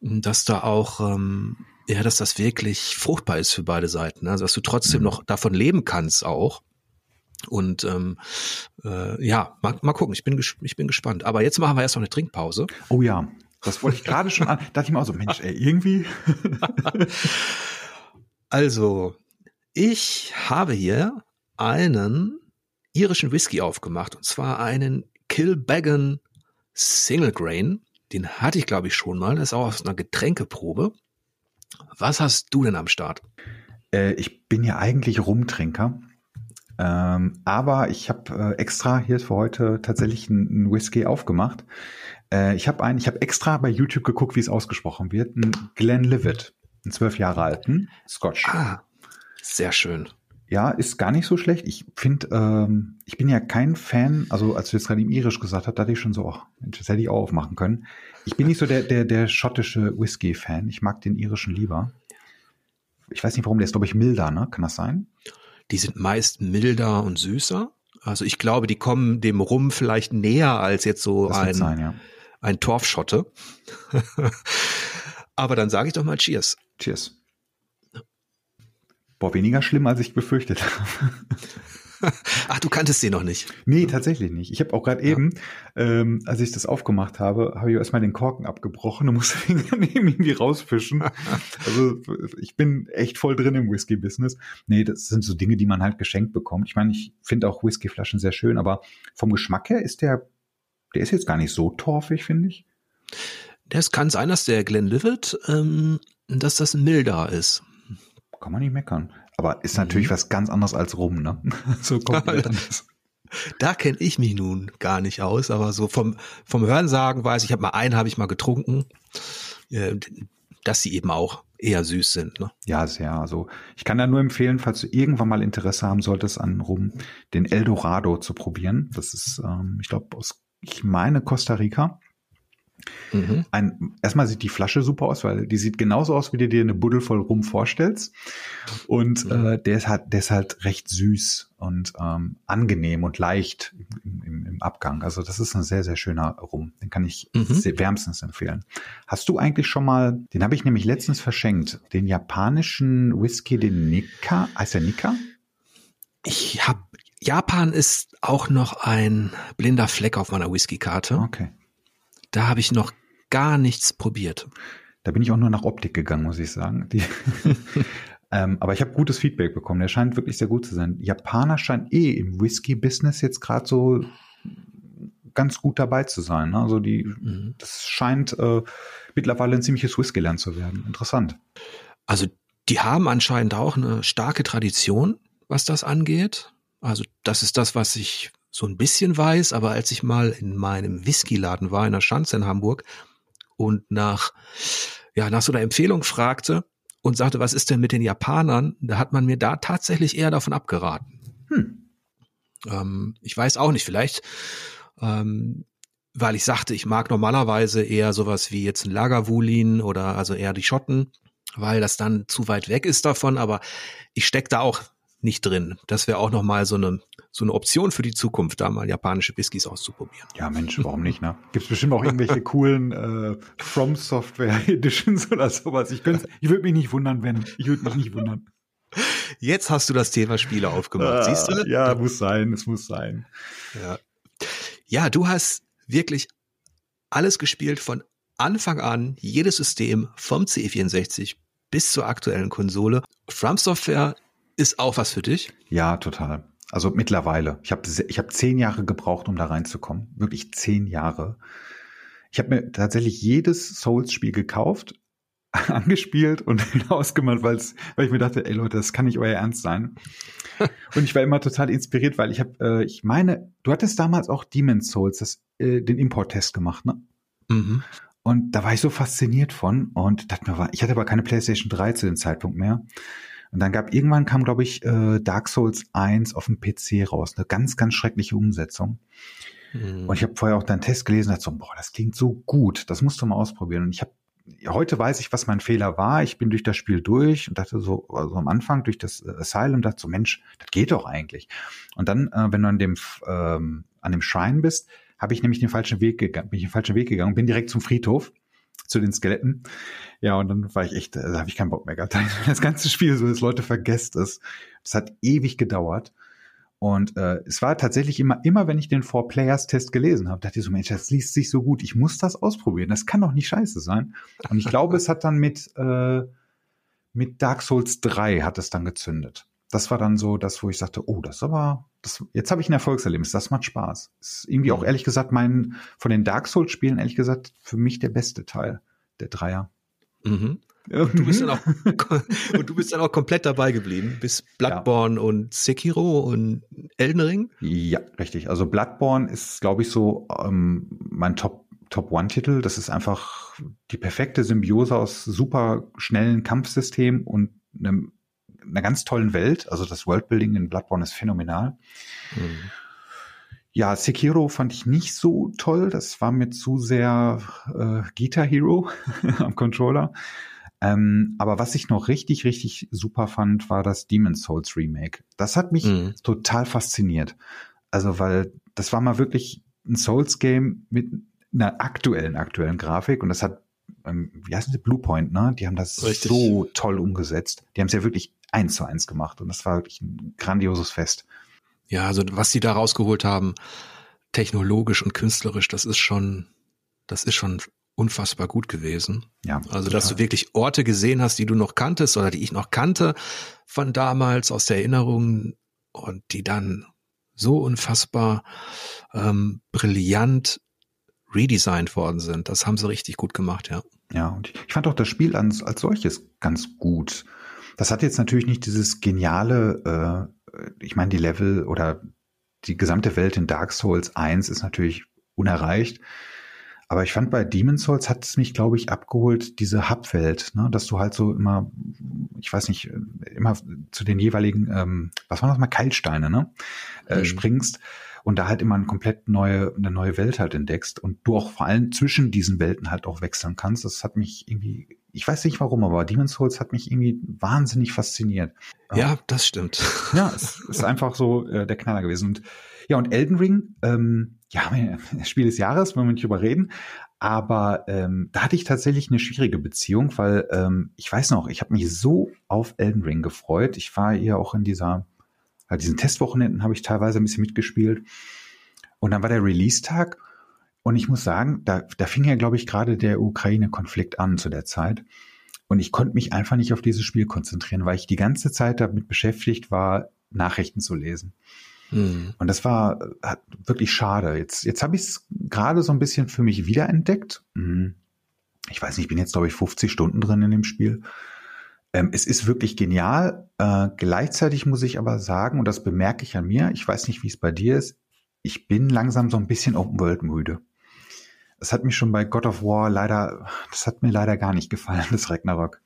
dass da auch ähm, ja, dass das wirklich fruchtbar ist für beide Seiten. Also dass du trotzdem mhm. noch davon leben kannst auch. Und ähm, äh, ja, mal, mal gucken, ich bin, ich bin gespannt. Aber jetzt machen wir erst noch eine Trinkpause. Oh ja, das wollte ich gerade schon an. Dachte ich mir auch so, Mensch, ey, irgendwie. also, ich habe hier einen irischen Whisky aufgemacht und zwar einen Kilbeggan Single Grain. Den hatte ich, glaube ich, schon mal. Das ist auch aus einer Getränkeprobe. Was hast du denn am Start? Äh, ich bin ja eigentlich Rumtrinker. Ähm, aber ich habe äh, extra hier für heute tatsächlich einen Whisky aufgemacht. Äh, ich habe einen, ich habe extra bei YouTube geguckt, wie es ausgesprochen wird. Ein Glenlivet, einen zwölf Jahre alten Scotch. Ah, sehr schön. Ja, ist gar nicht so schlecht. Ich finde, ähm, ich bin ja kein Fan, also als du jetzt gerade im Irisch gesagt hast, da hatte ich schon so, oh, das hätte ich auch aufmachen können. Ich bin nicht so der, der, der schottische Whisky-Fan. Ich mag den irischen lieber. Ich weiß nicht warum, der ist, glaube ich, milder, ne? Kann das sein? Die sind meist milder und süßer. Also ich glaube, die kommen dem Rum vielleicht näher als jetzt so das ein, sein, ja. Ein Torfschotte. Aber dann sage ich doch mal Cheers. Cheers. Boah, weniger schlimm, als ich befürchtet habe. Ach, du kanntest sie noch nicht? Nee, tatsächlich nicht. Ich habe auch gerade ja. eben, ähm, als ich das aufgemacht habe, habe ich erstmal den Korken abgebrochen und musste den dann eben irgendwie rausfischen. also ich bin echt voll drin im Whisky-Business. Nee, das sind so Dinge, die man halt geschenkt bekommt. Ich meine, ich finde auch Whiskyflaschen sehr schön, aber vom Geschmack her ist der, der ist jetzt gar nicht so torfig, finde ich. Das kann sein, dass der Glenlivet, ähm, dass das milder ist kann man nicht meckern. Aber ist natürlich mhm. was ganz anderes als rum, ne? so komplett anders. Da kenne ich mich nun gar nicht aus, aber so vom, vom Hörensagen weiß ich, habe mal einen habe ich mal getrunken, äh, dass sie eben auch eher süß sind. Ne? Ja, sehr. Also ich kann da nur empfehlen, falls du irgendwann mal Interesse haben solltest an Rum, den Eldorado zu probieren. Das ist, ähm, ich glaube, aus, ich meine Costa Rica. Mhm. Ein, erstmal sieht die Flasche super aus, weil die sieht genauso aus, wie du dir eine Buddel voll rum vorstellst. Und mhm. äh, der, ist halt, der ist halt recht süß und ähm, angenehm und leicht im, im, im, Abgang. Also das ist ein sehr, sehr schöner Rum. Den kann ich mhm. sehr, wärmstens empfehlen. Hast du eigentlich schon mal, den habe ich nämlich letztens verschenkt, den japanischen Whisky, den Nika, heißt der Nika? Ich habe Japan ist auch noch ein blinder Fleck auf meiner Whiskykarte. Okay. Da habe ich noch gar nichts probiert. Da bin ich auch nur nach Optik gegangen, muss ich sagen. Ähm, aber ich habe gutes Feedback bekommen. Der scheint wirklich sehr gut zu sein. Japaner scheinen eh im Whisky-Business jetzt gerade so ganz gut dabei zu sein. Ne? Also die, mhm. das scheint äh, mittlerweile ein ziemliches Whisky-Land zu werden. Interessant. Also die haben anscheinend auch eine starke Tradition, was das angeht. Also das ist das, was ich so ein bisschen weiß, aber als ich mal in meinem Whiskyladen war in der Schanze in Hamburg und nach, ja, nach so einer Empfehlung fragte und sagte, was ist denn mit den Japanern, da hat man mir da tatsächlich eher davon abgeraten. Hm. Ähm, ich weiß auch nicht, vielleicht, ähm, weil ich sagte, ich mag normalerweise eher sowas wie jetzt ein Lagerwulin oder also eher die Schotten, weil das dann zu weit weg ist davon, aber ich stecke da auch nicht drin. Das wäre auch noch mal so eine so eine Option für die Zukunft, da mal japanische Whiskys auszuprobieren. Ja, Mensch, warum nicht? Ne? Gibt es bestimmt auch irgendwelche coolen äh, From Software Editions oder sowas. Ich, ich würde mich nicht wundern, wenn. Ich würde mich nicht wundern. Jetzt hast du das Thema Spiele aufgemacht, ah, siehst du? Ja, muss sein, es muss sein. Ja. ja, du hast wirklich alles gespielt von Anfang an, jedes System vom C64 bis zur aktuellen Konsole. From Software ist auch was für dich? Ja, total. Also mittlerweile. Ich habe ich hab zehn Jahre gebraucht, um da reinzukommen. Wirklich zehn Jahre. Ich habe mir tatsächlich jedes Souls-Spiel gekauft, angespielt und ausgemacht, weil ich mir dachte, ey Leute, das kann nicht euer Ernst sein. und ich war immer total inspiriert, weil ich habe, äh, ich meine, du hattest damals auch Demon's Souls, das, äh, den Import-Test gemacht, ne? Mhm. Und da war ich so fasziniert von und dachte mir, ich hatte aber keine PlayStation 3 zu dem Zeitpunkt mehr. Und dann gab irgendwann kam, glaube ich, äh, Dark Souls 1 auf dem PC raus. Eine ganz, ganz schreckliche Umsetzung. Mhm. Und ich habe vorher auch deinen Test gelesen und dachte so, boah, das klingt so gut, das musst du mal ausprobieren. Und ich habe heute weiß ich, was mein Fehler war. Ich bin durch das Spiel durch und dachte so, also am Anfang durch das äh, Asylum dachte so, Mensch, das geht doch eigentlich. Und dann, äh, wenn du an dem ähm, an dem Shrine bist, habe ich nämlich den falschen Weg gegangen, bin ich den falschen Weg gegangen, bin direkt zum Friedhof zu den Skeletten. Ja, und dann war ich echt, da habe ich keinen Bock mehr gehabt. Das ganze Spiel so, dass Leute vergesst es. Das hat ewig gedauert. Und äh, es war tatsächlich immer, immer wenn ich den Four Players Test gelesen habe, dachte ich so, Mensch, das liest sich so gut, ich muss das ausprobieren. Das kann doch nicht scheiße sein. Und ich glaube, es hat dann mit, äh, mit Dark Souls 3 hat es dann gezündet. Das war dann so das, wo ich sagte, oh, das ist aber, das, jetzt habe ich ein Erfolgserlebnis, das macht Spaß. Ist irgendwie auch ehrlich gesagt mein, von den Dark Souls Spielen ehrlich gesagt, für mich der beste Teil, der Dreier. Mhm. Und du bist dann auch, und du bist dann auch komplett dabei geblieben, bis Bloodborne ja. und Sekiro und Elden Ring? Ja, richtig. Also Bloodborne ist, glaube ich, so ähm, mein Top Top One Titel. Das ist einfach die perfekte Symbiose aus super schnellen Kampfsystem und einem, einer ganz tollen Welt. Also das Worldbuilding in Bloodborne ist phänomenal. Mhm. Ja, Sekiro fand ich nicht so toll. Das war mir zu sehr äh, Guitar Hero am Controller. Ähm, aber was ich noch richtig, richtig super fand, war das Demon's Souls Remake. Das hat mich mhm. total fasziniert. Also, weil das war mal wirklich ein Souls-Game mit einer aktuellen, aktuellen Grafik und das hat, ähm, wie heißen sie, Bluepoint, ne? Die haben das richtig. so toll umgesetzt. Die haben es ja wirklich eins zu eins gemacht und das war wirklich ein grandioses Fest. Ja, also was sie da rausgeholt haben, technologisch und künstlerisch, das ist schon, das ist schon unfassbar gut gewesen. Ja. Also, dass du wirklich Orte gesehen hast, die du noch kanntest oder die ich noch kannte von damals aus der Erinnerung und die dann so unfassbar ähm, brillant redesigned worden sind. Das haben sie richtig gut gemacht, ja. Ja, und ich fand auch das Spiel als, als solches ganz gut. Das hat jetzt natürlich nicht dieses geniale, äh, ich meine, die Level oder die gesamte Welt in Dark Souls 1 ist natürlich unerreicht. Aber ich fand bei Demon's Souls hat es mich, glaube ich, abgeholt, diese Hubwelt, ne, dass du halt so immer, ich weiß nicht, immer zu den jeweiligen, ähm, was waren das mal, Keilsteine, ne, äh, mhm. springst und da halt immer eine komplett neue, eine neue Welt halt entdeckst und du auch vor allem zwischen diesen Welten halt auch wechseln kannst. Das hat mich irgendwie, ich weiß nicht warum, aber Demon's Souls hat mich irgendwie wahnsinnig fasziniert. Ja, das stimmt. Ja, es ist einfach so äh, der Knaller gewesen. Und ja, und Elden Ring, ähm, ja, Spiel des Jahres, wollen wir nicht überreden. Aber ähm, da hatte ich tatsächlich eine schwierige Beziehung, weil ähm, ich weiß noch, ich habe mich so auf Elden Ring gefreut. Ich war hier auch in dieser, halt diesen Testwochenenden habe ich teilweise ein bisschen mitgespielt. Und dann war der Release-Tag. Und ich muss sagen, da, da fing ja, glaube ich, gerade der Ukraine-Konflikt an zu der Zeit. Und ich konnte mich einfach nicht auf dieses Spiel konzentrieren, weil ich die ganze Zeit damit beschäftigt war, Nachrichten zu lesen. Mhm. Und das war wirklich schade. Jetzt, jetzt habe ich es gerade so ein bisschen für mich wiederentdeckt. Mhm. Ich weiß nicht, ich bin jetzt, glaube ich, 50 Stunden drin in dem Spiel. Ähm, es ist wirklich genial. Äh, gleichzeitig muss ich aber sagen, und das bemerke ich an mir, ich weiß nicht, wie es bei dir ist, ich bin langsam so ein bisschen Open World müde. Das hat mich schon bei God of War leider, das hat mir leider gar nicht gefallen, das Ragnarok.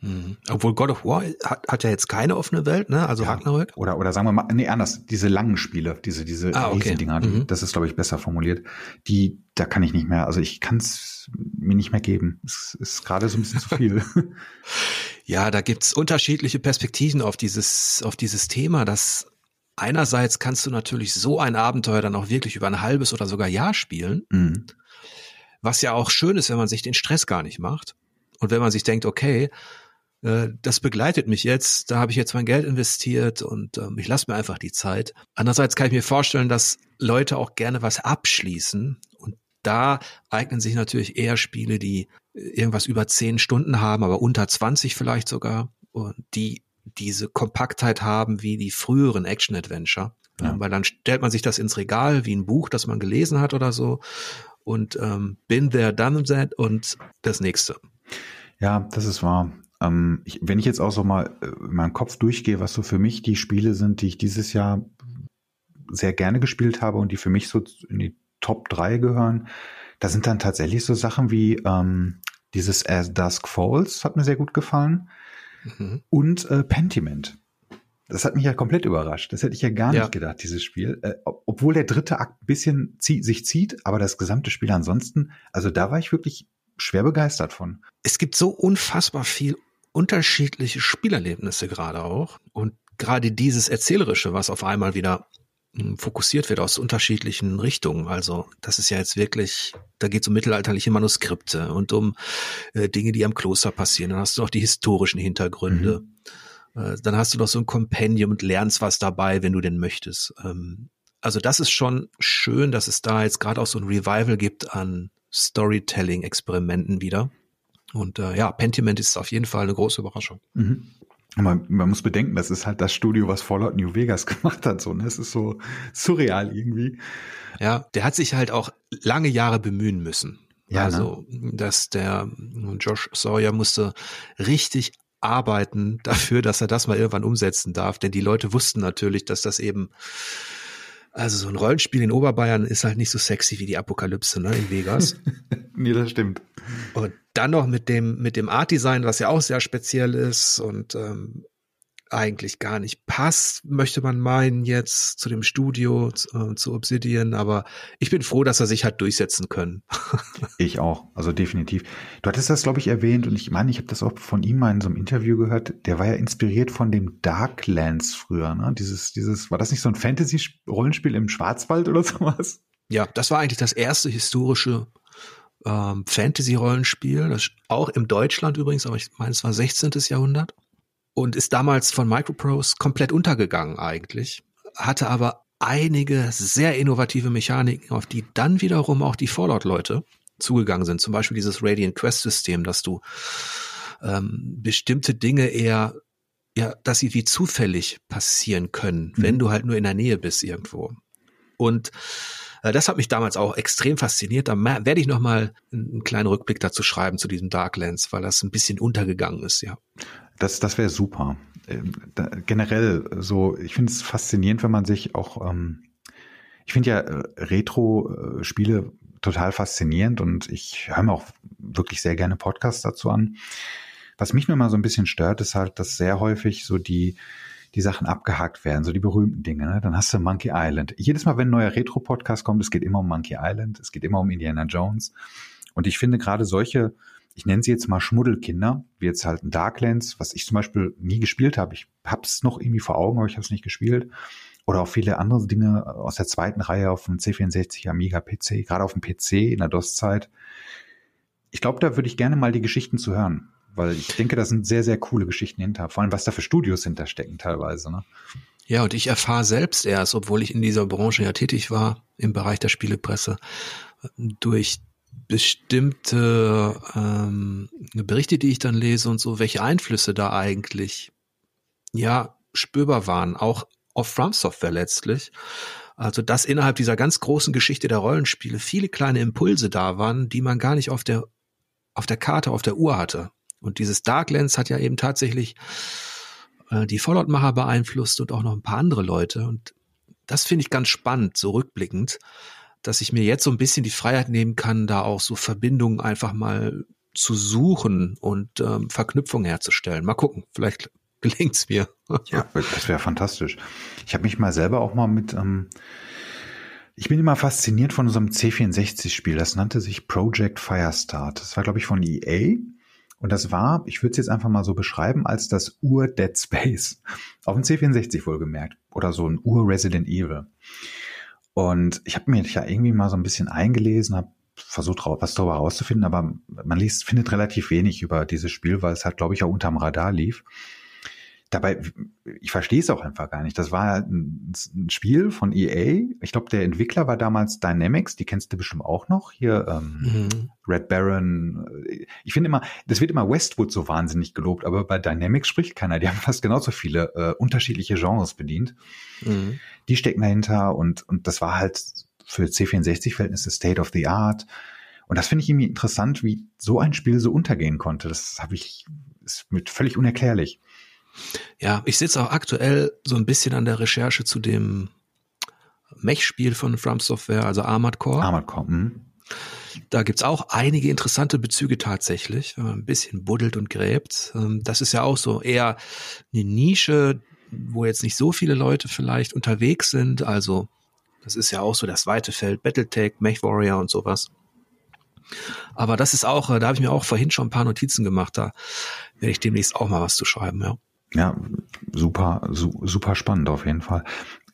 Mhm. Obwohl God of War hat, hat ja jetzt keine offene Welt, ne? Also ja, Ragnarök. Oder, oder sagen wir mal, nee, anders, diese langen Spiele, diese, diese ah, okay. Dinger, mhm. das ist, glaube ich, besser formuliert. Die, da kann ich nicht mehr, also ich kann es mir nicht mehr geben. Es ist gerade so ein bisschen zu viel. Ja, da gibt's unterschiedliche Perspektiven auf dieses, auf dieses Thema. Das einerseits kannst du natürlich so ein Abenteuer dann auch wirklich über ein halbes oder sogar Jahr spielen. Mhm. Was ja auch schön ist, wenn man sich den Stress gar nicht macht. Und wenn man sich denkt, okay, äh, das begleitet mich jetzt, da habe ich jetzt mein Geld investiert und ähm, ich lasse mir einfach die Zeit. Andererseits kann ich mir vorstellen, dass Leute auch gerne was abschließen und da eignen sich natürlich eher Spiele, die äh, irgendwas über zehn Stunden haben, aber unter 20 vielleicht sogar und die diese Kompaktheit haben wie die früheren Action-Adventure. Ja. Weil dann stellt man sich das ins Regal wie ein Buch, das man gelesen hat oder so und ähm, bin there, done that und das nächste. Ja, das ist wahr. Ähm, ich, wenn ich jetzt auch so mal äh, in meinem Kopf durchgehe, was so für mich die Spiele sind, die ich dieses Jahr sehr gerne gespielt habe und die für mich so in die Top 3 gehören, da sind dann tatsächlich so Sachen wie ähm, dieses As Dusk Falls, hat mir sehr gut gefallen. Mhm. Und äh, Pentiment. Das hat mich ja komplett überrascht. Das hätte ich ja gar ja. nicht gedacht, dieses Spiel. Äh, obwohl der dritte Akt ein bisschen zie sich zieht, aber das gesamte Spiel ansonsten, also da war ich wirklich schwer begeistert von. Es gibt so unfassbar viel unterschiedliche Spielerlebnisse gerade auch. Und gerade dieses Erzählerische, was auf einmal wieder hm, fokussiert wird aus unterschiedlichen Richtungen. Also das ist ja jetzt wirklich, da geht es um mittelalterliche Manuskripte und um äh, Dinge, die am Kloster passieren. Dann hast du noch die historischen Hintergründe. Mhm. Äh, dann hast du noch so ein Kompendium und lernst was dabei, wenn du denn möchtest. Ähm, also das ist schon schön, dass es da jetzt gerade auch so ein Revival gibt an Storytelling-Experimenten wieder. Und äh, ja, Pentiment ist auf jeden Fall eine große Überraschung. Mhm. Man, man muss bedenken, das ist halt das Studio, was Fallout New Vegas gemacht hat. So, ne? Es ist so surreal irgendwie. Ja, der hat sich halt auch lange Jahre bemühen müssen. Ja, also, ne? dass der Josh Sawyer musste richtig arbeiten dafür, dass er das mal irgendwann umsetzen darf. Denn die Leute wussten natürlich, dass das eben, also so ein Rollenspiel in Oberbayern ist halt nicht so sexy wie die Apokalypse, ne, in Vegas. nee, das stimmt. Und dann noch mit dem, mit dem Art Design, was ja auch sehr speziell ist und ähm, eigentlich gar nicht passt, möchte man meinen jetzt zu dem Studio, zu, äh, zu Obsidian, aber ich bin froh, dass er sich hat durchsetzen können. ich auch, also definitiv. Du hattest das, glaube ich, erwähnt und ich meine, ich habe das auch von ihm mal in so einem Interview gehört, der war ja inspiriert von dem Darklands früher, ne? Dieses, dieses, war das nicht so ein Fantasy-Rollenspiel im Schwarzwald oder sowas? Ja, das war eigentlich das erste historische ähm, Fantasy-Rollenspiel, auch im Deutschland übrigens, aber ich meine, es war 16. Jahrhundert und ist damals von Microprose komplett untergegangen eigentlich, hatte aber einige sehr innovative Mechaniken, auf die dann wiederum auch die Fallout-Leute zugegangen sind. Zum Beispiel dieses Radiant Quest-System, dass du ähm, bestimmte Dinge eher, ja, dass sie wie zufällig passieren können, mhm. wenn du halt nur in der Nähe bist irgendwo. Und äh, das hat mich damals auch extrem fasziniert. Da werde ich noch mal einen kleinen Rückblick dazu schreiben zu diesem Darklands, weil das ein bisschen untergegangen ist, ja. Das, das wäre super. Ähm, generell so, ich finde es faszinierend, wenn man sich auch, ähm, ich finde ja äh, Retro-Spiele total faszinierend und ich höre mir auch wirklich sehr gerne Podcasts dazu an. Was mich nur mal so ein bisschen stört, ist halt, dass sehr häufig so die die Sachen abgehakt werden, so die berühmten Dinge. Ne? Dann hast du Monkey Island. Jedes Mal, wenn ein neuer Retro-Podcast kommt, es geht immer um Monkey Island, es geht immer um Indiana Jones. Und ich finde gerade solche, ich nenne sie jetzt mal Schmuddelkinder, wie jetzt halt ein Darklands, was ich zum Beispiel nie gespielt habe. Ich hab's noch irgendwie vor Augen, aber ich habe es nicht gespielt. Oder auch viele andere Dinge aus der zweiten Reihe auf dem C64, Amiga, PC, gerade auf dem PC in der DOS-Zeit. Ich glaube, da würde ich gerne mal die Geschichten zu hören weil ich denke, da sind sehr, sehr coole Geschichten hinter. Vor allem, was da für Studios hinterstecken teilweise. Ne? Ja, und ich erfahre selbst erst, obwohl ich in dieser Branche ja tätig war, im Bereich der Spielepresse, durch bestimmte ähm, Berichte, die ich dann lese und so, welche Einflüsse da eigentlich ja spürbar waren, auch auf From Software letztlich. Also, dass innerhalb dieser ganz großen Geschichte der Rollenspiele viele kleine Impulse da waren, die man gar nicht auf der, auf der Karte, auf der Uhr hatte. Und dieses Darklands hat ja eben tatsächlich äh, die Fallout-Macher beeinflusst und auch noch ein paar andere Leute. Und das finde ich ganz spannend, so rückblickend, dass ich mir jetzt so ein bisschen die Freiheit nehmen kann, da auch so Verbindungen einfach mal zu suchen und ähm, Verknüpfungen herzustellen. Mal gucken, vielleicht gelingt's mir. ja, das wäre fantastisch. Ich habe mich mal selber auch mal mit ähm, ich bin immer fasziniert von unserem C64-Spiel. Das nannte sich Project Firestart. Das war, glaube ich, von EA. Und das war, ich würde es jetzt einfach mal so beschreiben, als das Ur-Dead Space. Auf dem C64 wohlgemerkt. Oder so ein Ur-Resident Evil. Und ich habe mir ja irgendwie mal so ein bisschen eingelesen, habe versucht, was darüber herauszufinden, aber man liest, findet relativ wenig über dieses Spiel, weil es halt, glaube ich, auch unterm Radar lief. Dabei, ich verstehe es auch einfach gar nicht. Das war ein, ein Spiel von EA. Ich glaube, der Entwickler war damals Dynamics, die kennst du bestimmt auch noch. Hier ähm, mhm. Red Baron. Ich finde immer, das wird immer Westwood so wahnsinnig gelobt, aber bei Dynamics spricht keiner. Die haben fast genauso viele äh, unterschiedliche Genres bedient. Mhm. Die stecken dahinter und, und das war halt für C64-Verhältnisse State of the Art. Und das finde ich irgendwie interessant, wie so ein Spiel so untergehen konnte. Das habe ich, ist mit völlig unerklärlich. Ja, ich sitze auch aktuell so ein bisschen an der Recherche zu dem Mech-Spiel von From Software, also Armored Core. Armored Core, mh. Da gibt's auch einige interessante Bezüge tatsächlich, wenn man ein bisschen buddelt und gräbt. Ähm, das ist ja auch so eher eine Nische, wo jetzt nicht so viele Leute vielleicht unterwegs sind. Also das ist ja auch so das weite Feld, Battletech, Mech Warrior und sowas. Aber das ist auch, äh, da habe ich mir auch vorhin schon ein paar Notizen gemacht. Da werde ich demnächst auch mal was zu schreiben, ja. Ja, super, su super spannend auf jeden Fall.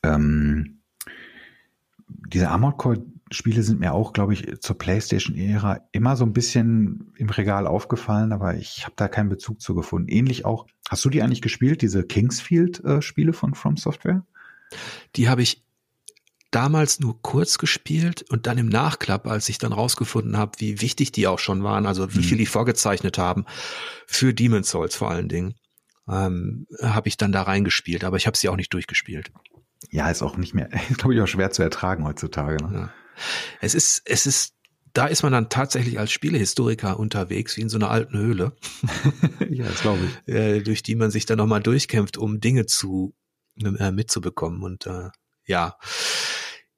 Ähm, diese Armored Core Spiele sind mir auch, glaube ich, zur PlayStation-Ära immer so ein bisschen im Regal aufgefallen, aber ich habe da keinen Bezug zu gefunden. Ähnlich auch, hast du die eigentlich gespielt, diese Kingsfield-Spiele von From Software? Die habe ich damals nur kurz gespielt und dann im Nachklapp, als ich dann rausgefunden habe, wie wichtig die auch schon waren, also wie mhm. viel die vorgezeichnet haben, für Demon's Souls vor allen Dingen, ähm, habe ich dann da reingespielt, aber ich habe sie auch nicht durchgespielt. Ja, ist auch nicht mehr, glaube ich, auch schwer zu ertragen heutzutage. Ne? Ja. Es ist, es ist, da ist man dann tatsächlich als Spielehistoriker unterwegs, wie in so einer alten Höhle. ja, das glaube ich. Äh, durch die man sich dann nochmal durchkämpft, um Dinge zu, äh, mitzubekommen und, äh, ja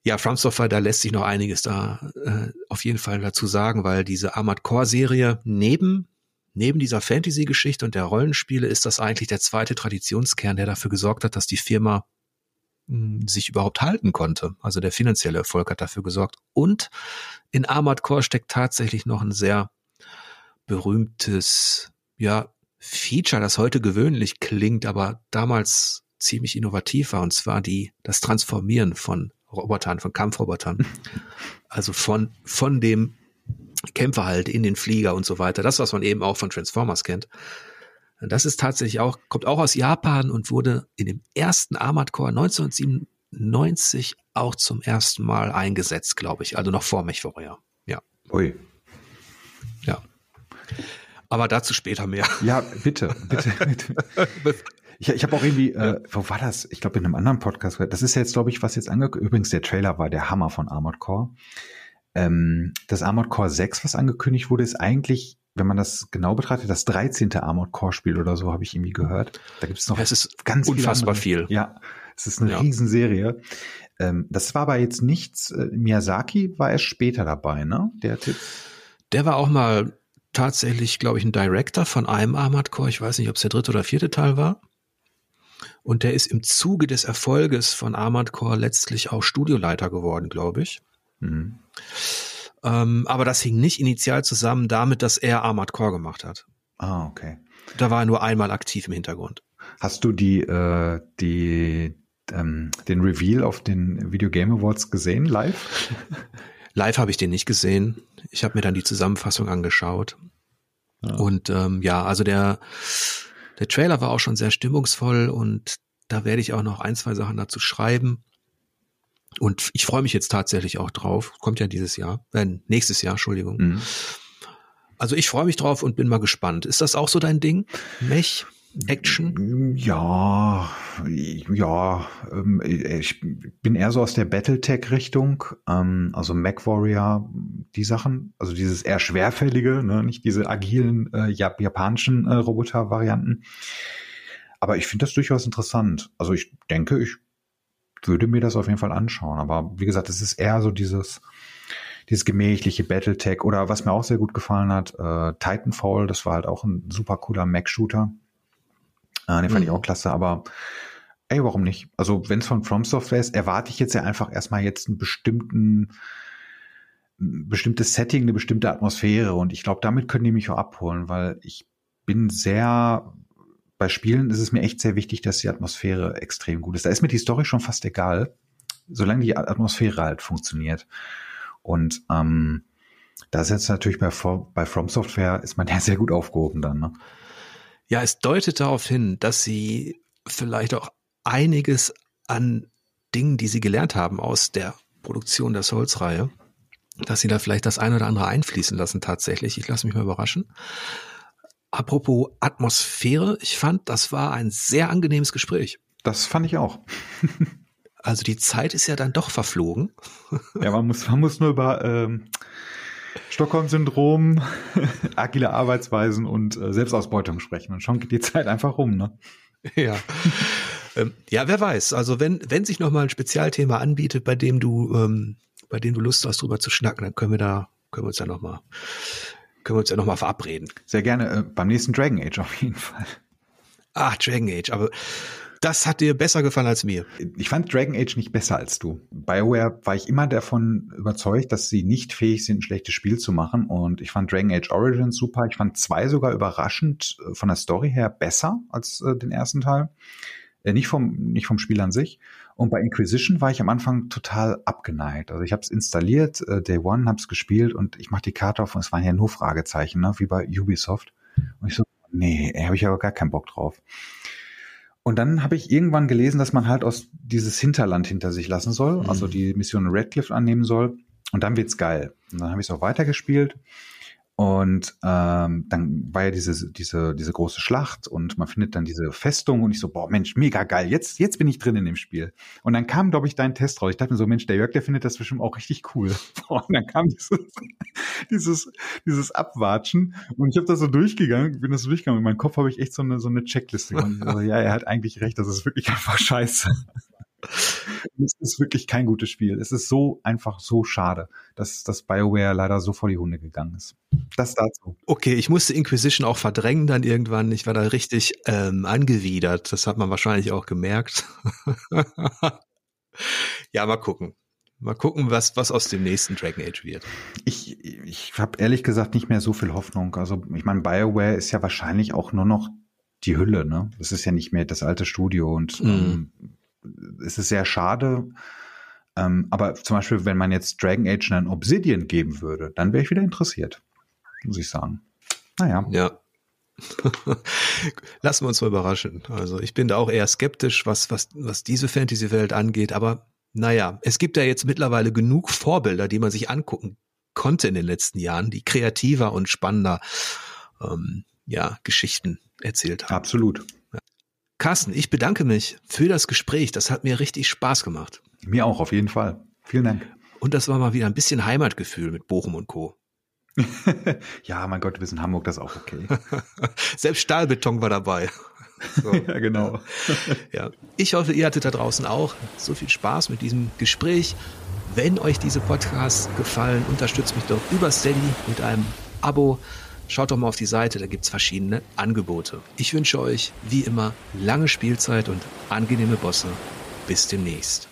ja, From Software, da lässt sich noch einiges da äh, auf jeden Fall dazu sagen, weil diese Armored Core Serie neben neben dieser Fantasy-Geschichte und der Rollenspiele ist das eigentlich der zweite Traditionskern, der dafür gesorgt hat, dass die Firma mh, hm, sich überhaupt halten konnte. Also der finanzielle Erfolg hat dafür gesorgt. Und in Armored Core steckt tatsächlich noch ein sehr berühmtes, ja, Feature, das heute gewöhnlich klingt, aber damals ziemlich innovativ war, und zwar die, das Transformieren von Robotern, von Kampfrobotern. Also von, von dem Kämpfer halt in den Flieger und so weiter. Das, was man eben auch von Transformers kennt. Das ist tatsächlich auch, kommt auch aus Japan und wurde in dem ersten Armored Core 1997 auch zum ersten Mal eingesetzt, glaube ich. Also noch vor MechWarrior. Ja. Ui. Ja. Aber dazu später mehr. Ja, bitte, bitte, bitte. Ich, ich habe auch irgendwie, äh, wo war das? Ich glaube in einem anderen Podcast. Das ist jetzt, glaube ich, was jetzt angekündigt. Übrigens, der Trailer war der Hammer von Armored Core. Ähm, das Armored Core 6, was angekündigt wurde, ist eigentlich, wenn man das genau betrachtet, das 13. Armored Core Spiel oder so, habe ich irgendwie gehört. Da gibt es noch. Es ist ganz unfassbar viel. Ja, es ist eine ja. Riesenserie. Ähm, das war aber jetzt nichts. Äh, Miyazaki war erst später dabei, ne? Der Tipp. Der war auch mal tatsächlich, glaube ich, ein Director von einem Armored Core. Ich weiß nicht, ob es der dritte oder vierte Teil war. Und der ist im Zuge des Erfolges von Armored Core letztlich auch Studioleiter geworden, glaube ich. Mhm. Ähm, aber das hing nicht initial zusammen damit, dass er Armored Core gemacht hat. Ah, okay. Da war er nur einmal aktiv im Hintergrund. Hast du die, äh, die, ähm, den Reveal auf den Video Game Awards gesehen, live? live habe ich den nicht gesehen. Ich habe mir dann die Zusammenfassung angeschaut. Ja. Und ähm, ja, also der der Trailer war auch schon sehr stimmungsvoll und da werde ich auch noch ein, zwei Sachen dazu schreiben. Und ich freue mich jetzt tatsächlich auch drauf. Kommt ja dieses Jahr, äh, nächstes Jahr, Entschuldigung. Mhm. Also ich freue mich drauf und bin mal gespannt. Ist das auch so dein Ding? Mech? Action? Ja, ja, ähm, ich bin eher so aus der Battletech-Richtung, ähm, also MacWarrior, die Sachen, also dieses eher schwerfällige, ne, nicht diese agilen äh, japanischen äh, Roboter-Varianten. Aber ich finde das durchaus interessant. Also ich denke, ich würde mir das auf jeden Fall anschauen. Aber wie gesagt, es ist eher so dieses, dieses gemächliche Battletech oder was mir auch sehr gut gefallen hat, äh, Titanfall, das war halt auch ein super cooler Mac-Shooter. Äh, den fand mhm. ich auch klasse, aber ey, warum nicht? Also wenn es von From Software ist, erwarte ich jetzt ja einfach erstmal jetzt einen bestimmten ein bestimmtes Setting, eine bestimmte Atmosphäre und ich glaube, damit können die mich auch abholen, weil ich bin sehr bei Spielen ist es mir echt sehr wichtig, dass die Atmosphäre extrem gut ist. Da ist mir die Story schon fast egal, solange die Atmosphäre halt funktioniert. Und ähm, da ist jetzt natürlich bei, bei From Software ist man ja sehr gut aufgehoben dann. Ne? Ja, es deutet darauf hin, dass sie vielleicht auch einiges an Dingen, die sie gelernt haben aus der Produktion der Souls-Reihe, dass sie da vielleicht das eine oder andere einfließen lassen tatsächlich. Ich lasse mich mal überraschen. Apropos Atmosphäre, ich fand, das war ein sehr angenehmes Gespräch. Das fand ich auch. also die Zeit ist ja dann doch verflogen. ja, man muss, man muss nur über ähm, Stockholm-Syndrom, agile Arbeitsweisen und äh, Selbstausbeutung sprechen. Und schon geht die Zeit einfach rum, ne? Ja. ähm, ja, wer weiß. Also wenn, wenn sich nochmal ein Spezialthema anbietet, bei dem du, ähm, bei dem du Lust hast, drüber zu schnacken, dann können wir da, können wir uns ja nochmal, können wir uns ja nochmal verabreden. Sehr gerne, äh, beim nächsten Dragon Age auf jeden Fall. Ach, Dragon Age, aber das hat dir besser gefallen als mir. Ich fand Dragon Age nicht besser als du. BioWare war ich immer davon überzeugt, dass sie nicht fähig sind, ein schlechtes Spiel zu machen. Und ich fand Dragon Age Origins super. Ich fand zwei sogar überraschend äh, von der Story her besser als äh, den ersten Teil. Äh, nicht, vom, nicht vom Spiel an sich. Und bei Inquisition war ich am Anfang total abgeneigt. Also ich habe es installiert, äh, Day One, habe es gespielt und ich mache die Karte auf und es waren ja nur Fragezeichen, ne? wie bei Ubisoft. Und ich so, nee, habe ich aber gar keinen Bock drauf. Und dann habe ich irgendwann gelesen, dass man halt aus dieses Hinterland hinter sich lassen soll, mhm. also die Mission Redcliffe annehmen soll. Und dann wird's geil. Und dann habe ich es auch weitergespielt. Und ähm, dann war ja diese, diese, diese große Schlacht und man findet dann diese Festung und ich so, boah, Mensch, mega geil, jetzt, jetzt bin ich drin in dem Spiel. Und dann kam, glaube ich, dein Test raus. Ich dachte mir so, Mensch, der Jörg, der findet das bestimmt auch richtig cool. Und dann kam dieses, dieses, dieses Abwatschen und ich habe das so durchgegangen, bin das so durchgegangen. In meinem Kopf habe ich echt so eine, so eine Checkliste gemacht. Also, ja, er hat eigentlich recht, das ist wirklich einfach scheiße es ist wirklich kein gutes Spiel. Es ist so einfach so schade, dass das BioWare leider so vor die Hunde gegangen ist. Das dazu. Okay, ich musste Inquisition auch verdrängen dann irgendwann. Ich war da richtig ähm, angewidert. Das hat man wahrscheinlich auch gemerkt. ja, mal gucken. Mal gucken, was, was aus dem nächsten Dragon Age wird. Ich, ich habe ehrlich gesagt nicht mehr so viel Hoffnung. Also ich meine, BioWare ist ja wahrscheinlich auch nur noch die Hülle, ne? Das ist ja nicht mehr das alte Studio und mm. ähm, es ist sehr schade. Ähm, aber zum Beispiel, wenn man jetzt Dragon Age einen Obsidian geben würde, dann wäre ich wieder interessiert, muss ich sagen. Naja. Ja. Lassen wir uns mal überraschen. Also ich bin da auch eher skeptisch, was, was, was diese Fantasy-Welt angeht. Aber naja, es gibt ja jetzt mittlerweile genug Vorbilder, die man sich angucken konnte in den letzten Jahren, die kreativer und spannender ähm, ja, Geschichten erzählt haben. Absolut. Carsten, ich bedanke mich für das Gespräch. Das hat mir richtig Spaß gemacht. Mir auch, auf jeden Fall. Vielen Dank. Und das war mal wieder ein bisschen Heimatgefühl mit Bochum und Co. ja, mein Gott, wir sind Hamburg, das ist auch okay. Selbst Stahlbeton war dabei. So. ja, genau. ja. Ich hoffe, ihr hattet da draußen auch so viel Spaß mit diesem Gespräch. Wenn euch diese Podcasts gefallen, unterstützt mich doch über Steady mit einem Abo. Schaut doch mal auf die Seite, da gibt es verschiedene Angebote. Ich wünsche euch, wie immer, lange Spielzeit und angenehme Bosse. Bis demnächst.